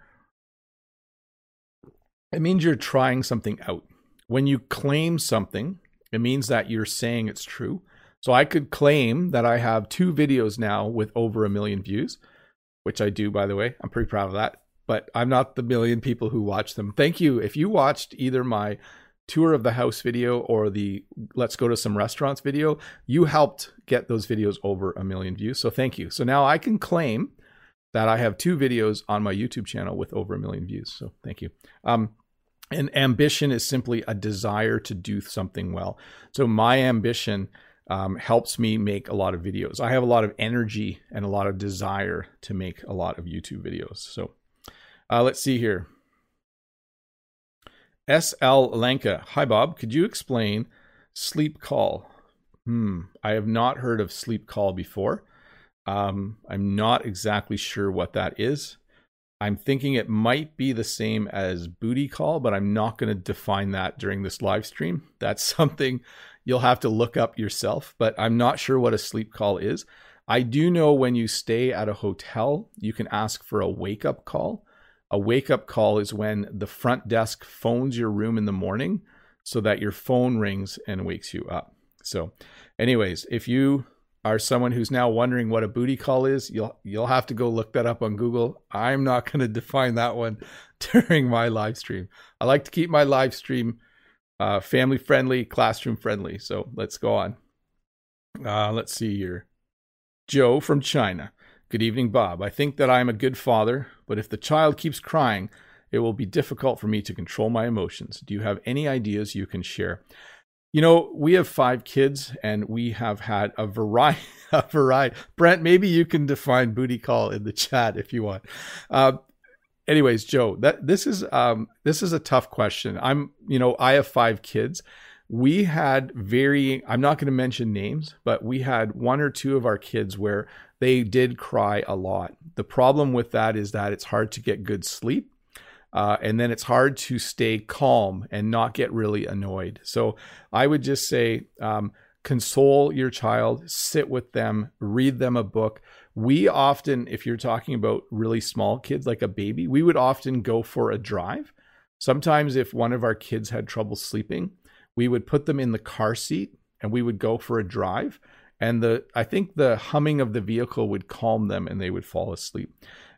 It means you're trying something out. When you claim something, it means that you're saying it's true. So I could claim that I have two videos now with over a million views which I do, by the way. I'm pretty proud of that. But I'm not the million people who watch them. Thank you. If you watched either my tour of the house video or the let's go to some restaurants video, you helped get those videos over a million views. So thank you. So now I can claim that I have two videos on my YouTube channel with over a million views. So thank you. Um, and ambition is simply a desire to do something well. So my ambition um, helps me make a lot of videos. I have a lot of energy and a lot of desire to make a lot of YouTube videos. So uh, let's see here. SL Lanka. Hi, Bob. Could you explain sleep call? Hmm. I have not heard of sleep call before. Um, I'm not exactly sure what that is. I'm thinking it might be the same as booty call, but I'm not going to define that during this live stream. That's something you'll have to look up yourself, but I'm not sure what a sleep call is. I do know when you stay at a hotel, you can ask for a wake up call. A wake up call is when the front desk phones your room in the morning so that your phone rings and wakes you up. So, anyways, if you are someone who's now wondering what a booty call is, you'll you'll have to go look that up on Google. I'm not going to define that one during my live stream. I like to keep my live stream uh, family friendly, classroom friendly. So let's go on. Uh, let's see here. Joe from China. Good evening, Bob. I think that I am a good father, but if the child keeps crying, it will be difficult for me to control my emotions. Do you have any ideas you can share? You know, we have five kids and we have had a variety, a variety. Brent, maybe you can define booty call in the chat if you want. Uh, anyways, Joe, that this is um, this is a tough question. I'm, you know, I have five kids. We had very, I'm not going to mention names, but we had one or two of our kids where they did cry a lot. The problem with that is that it's hard to get good sleep uh, and then it's hard to stay calm and not get really annoyed. So I would just say, um, console your child, sit with them, read them a book. We often, if you're talking about really small kids like a baby, we would often go for a drive. Sometimes, if one of our kids had trouble sleeping, we would put them in the car seat and we would go for a drive. And the I think the humming of the vehicle would calm them and they would fall asleep.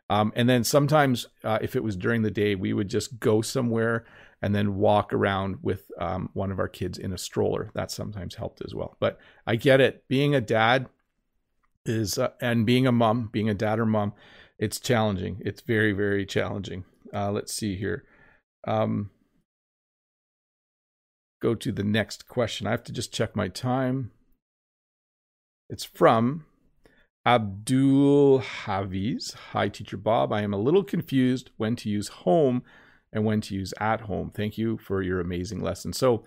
Um, and then sometimes, uh, if it was during the day, we would just go somewhere and then walk around with um, one of our kids in a stroller. That sometimes helped as well. But I get it. Being a dad is, uh, and being a mom, being a dad or mom, it's challenging. It's very, very challenging. Uh, let's see here. Um, go to the next question. I have to just check my time. It's from Abdul Hafiz. Hi, Teacher Bob. I am a little confused when to use home and when to use at home. Thank you for your amazing lesson. So,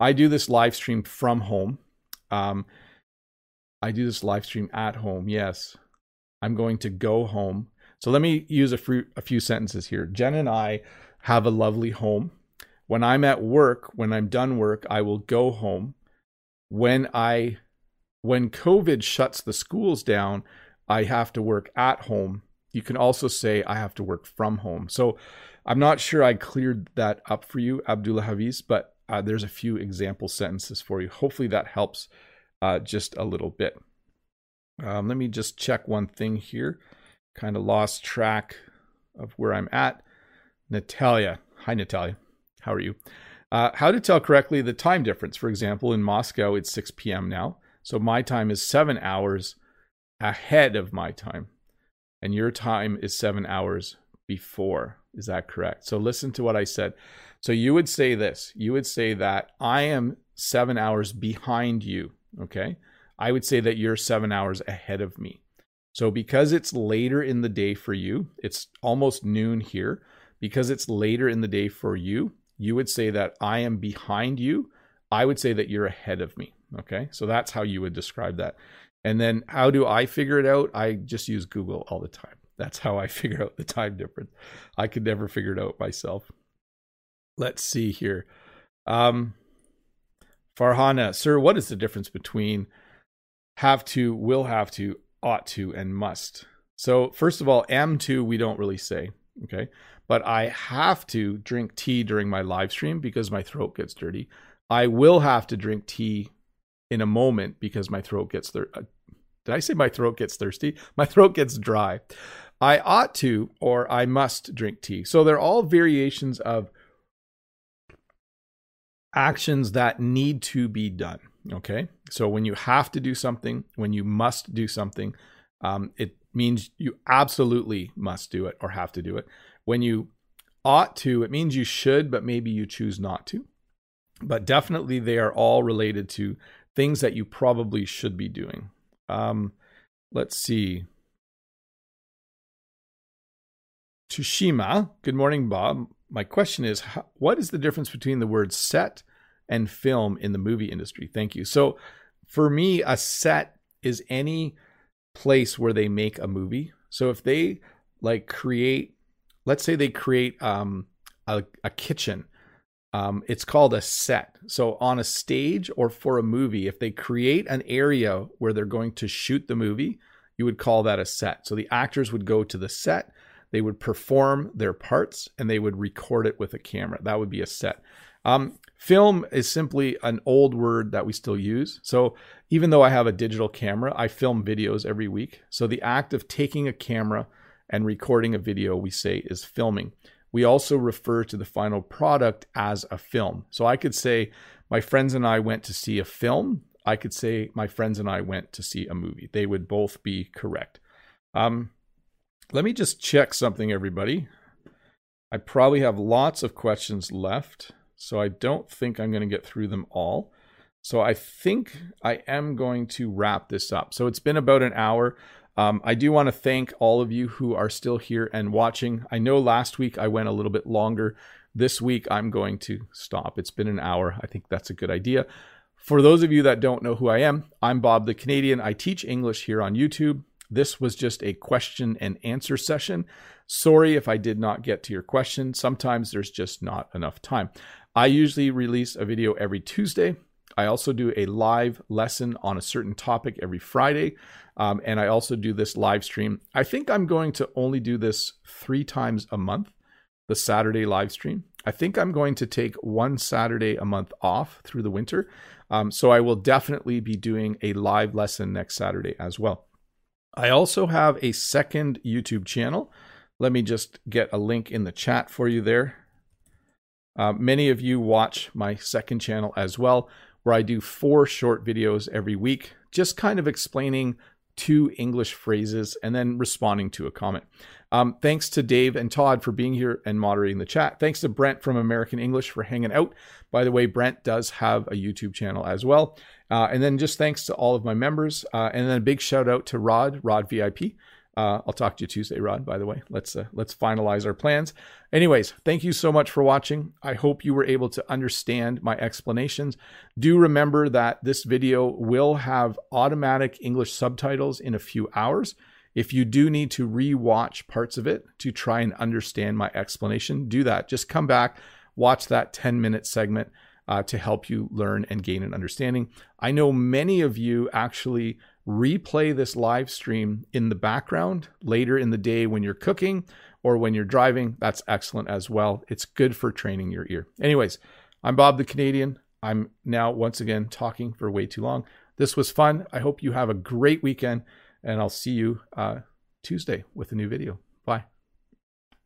I do this live stream from home. Um, I do this live stream at home. Yes, I'm going to go home. So let me use a few, a few sentences here. Jen and I have a lovely home. When I'm at work, when I'm done work, I will go home. When I when COVID shuts the schools down, I have to work at home. You can also say I have to work from home. So I'm not sure I cleared that up for you, Abdullah Hafiz, but uh, there's a few example sentences for you. Hopefully that helps uh, just a little bit. Um, let me just check one thing here. Kind of lost track of where I'm at. Natalia. Hi, Natalia. How are you? Uh, how to tell correctly the time difference. For example, in Moscow, it's 6 p.m. now. So my time is seven hours ahead of my time, and your time is seven hours before. Is that correct? So listen to what I said. So you would say this you would say that I am seven hours behind you. Okay. I would say that you're seven hours ahead of me. So because it's later in the day for you, it's almost noon here. Because it's later in the day for you, you would say that I am behind you. I would say that you're ahead of me. Okay, so that's how you would describe that. And then how do I figure it out? I just use Google all the time. That's how I figure out the time difference. I could never figure it out myself. Let's see here. Um, Farhana, sir, what is the difference between have to, will have to, ought to, and must? So, first of all, am to, we don't really say. Okay. But I have to drink tea during my live stream because my throat gets dirty. I will have to drink tea in a moment because my throat gets there. Uh, did I say my throat gets thirsty? My throat gets dry. I ought to or I must drink tea. So they're all variations of actions that need to be done. Okay. So when you have to do something, when you must do something, um, it means you absolutely must do it or have to do it. When you ought to, it means you should, but maybe you choose not to. But definitely they are all related to things that you probably should be doing. Um, let's see. Tushima, good morning, Bob. My question is what is the difference between the word set and film in the movie industry? Thank you. So, for me, a set is any place where they make a movie. So if they like create, let's say they create um, a, a kitchen, um, it's called a set. So on a stage or for a movie, if they create an area where they're going to shoot the movie, you would call that a set. So the actors would go to the set, they would perform their parts, and they would record it with a camera. That would be a set. Um, film is simply an old word that we still use. So even though I have a digital camera, I film videos every week. So the act of taking a camera and recording a video, we say, is filming. We also refer to the final product as a film. So I could say, my friends and I went to see a film. I could say, my friends and I went to see a movie. They would both be correct. Um, let me just check something, everybody. I probably have lots of questions left. So I don't think I'm going to get through them all. So I think I am going to wrap this up. So it's been about an hour. Um, I do want to thank all of you who are still here and watching. I know last week I went a little bit longer. This week I'm going to stop. It's been an hour. I think that's a good idea. For those of you that don't know who I am, I'm Bob the Canadian. I teach English here on YouTube. This was just a question and answer session. Sorry if I did not get to your question. Sometimes there's just not enough time. I usually release a video every Tuesday. I also do a live lesson on a certain topic every Friday. Um, and I also do this live stream. I think I'm going to only do this three times a month, the Saturday live stream. I think I'm going to take one Saturday a month off through the winter. Um, so I will definitely be doing a live lesson next Saturday as well. I also have a second YouTube channel. Let me just get a link in the chat for you there. Uh, many of you watch my second channel as well, where I do four short videos every week, just kind of explaining two English phrases and then responding to a comment. Um, thanks to Dave and Todd for being here and moderating the chat. Thanks to Brent from American English for hanging out. By the way, Brent does have a YouTube channel as well. Uh, and then just thanks to all of my members. Uh, and then a big shout out to Rod, Rod VIP. Uh, I'll talk to you Tuesday, Rod. By the way, let's uh, let's finalize our plans. Anyways, thank you so much for watching. I hope you were able to understand my explanations. Do remember that this video will have automatic English subtitles in a few hours. If you do need to re-watch parts of it to try and understand my explanation, do that. Just come back, watch that 10 minute segment uh, to help you learn and gain an understanding. I know many of you actually replay this live stream in the background later in the day when you're cooking or when you're driving. That's excellent as well. It's good for training your ear. Anyways, I'm Bob the Canadian. I'm now once again talking for way too long. This was fun. I hope you have a great weekend, and I'll see you uh, Tuesday with a new video. Bye.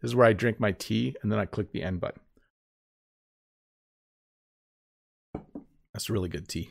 This is where I drink my tea and then I click the end button. That's really good tea.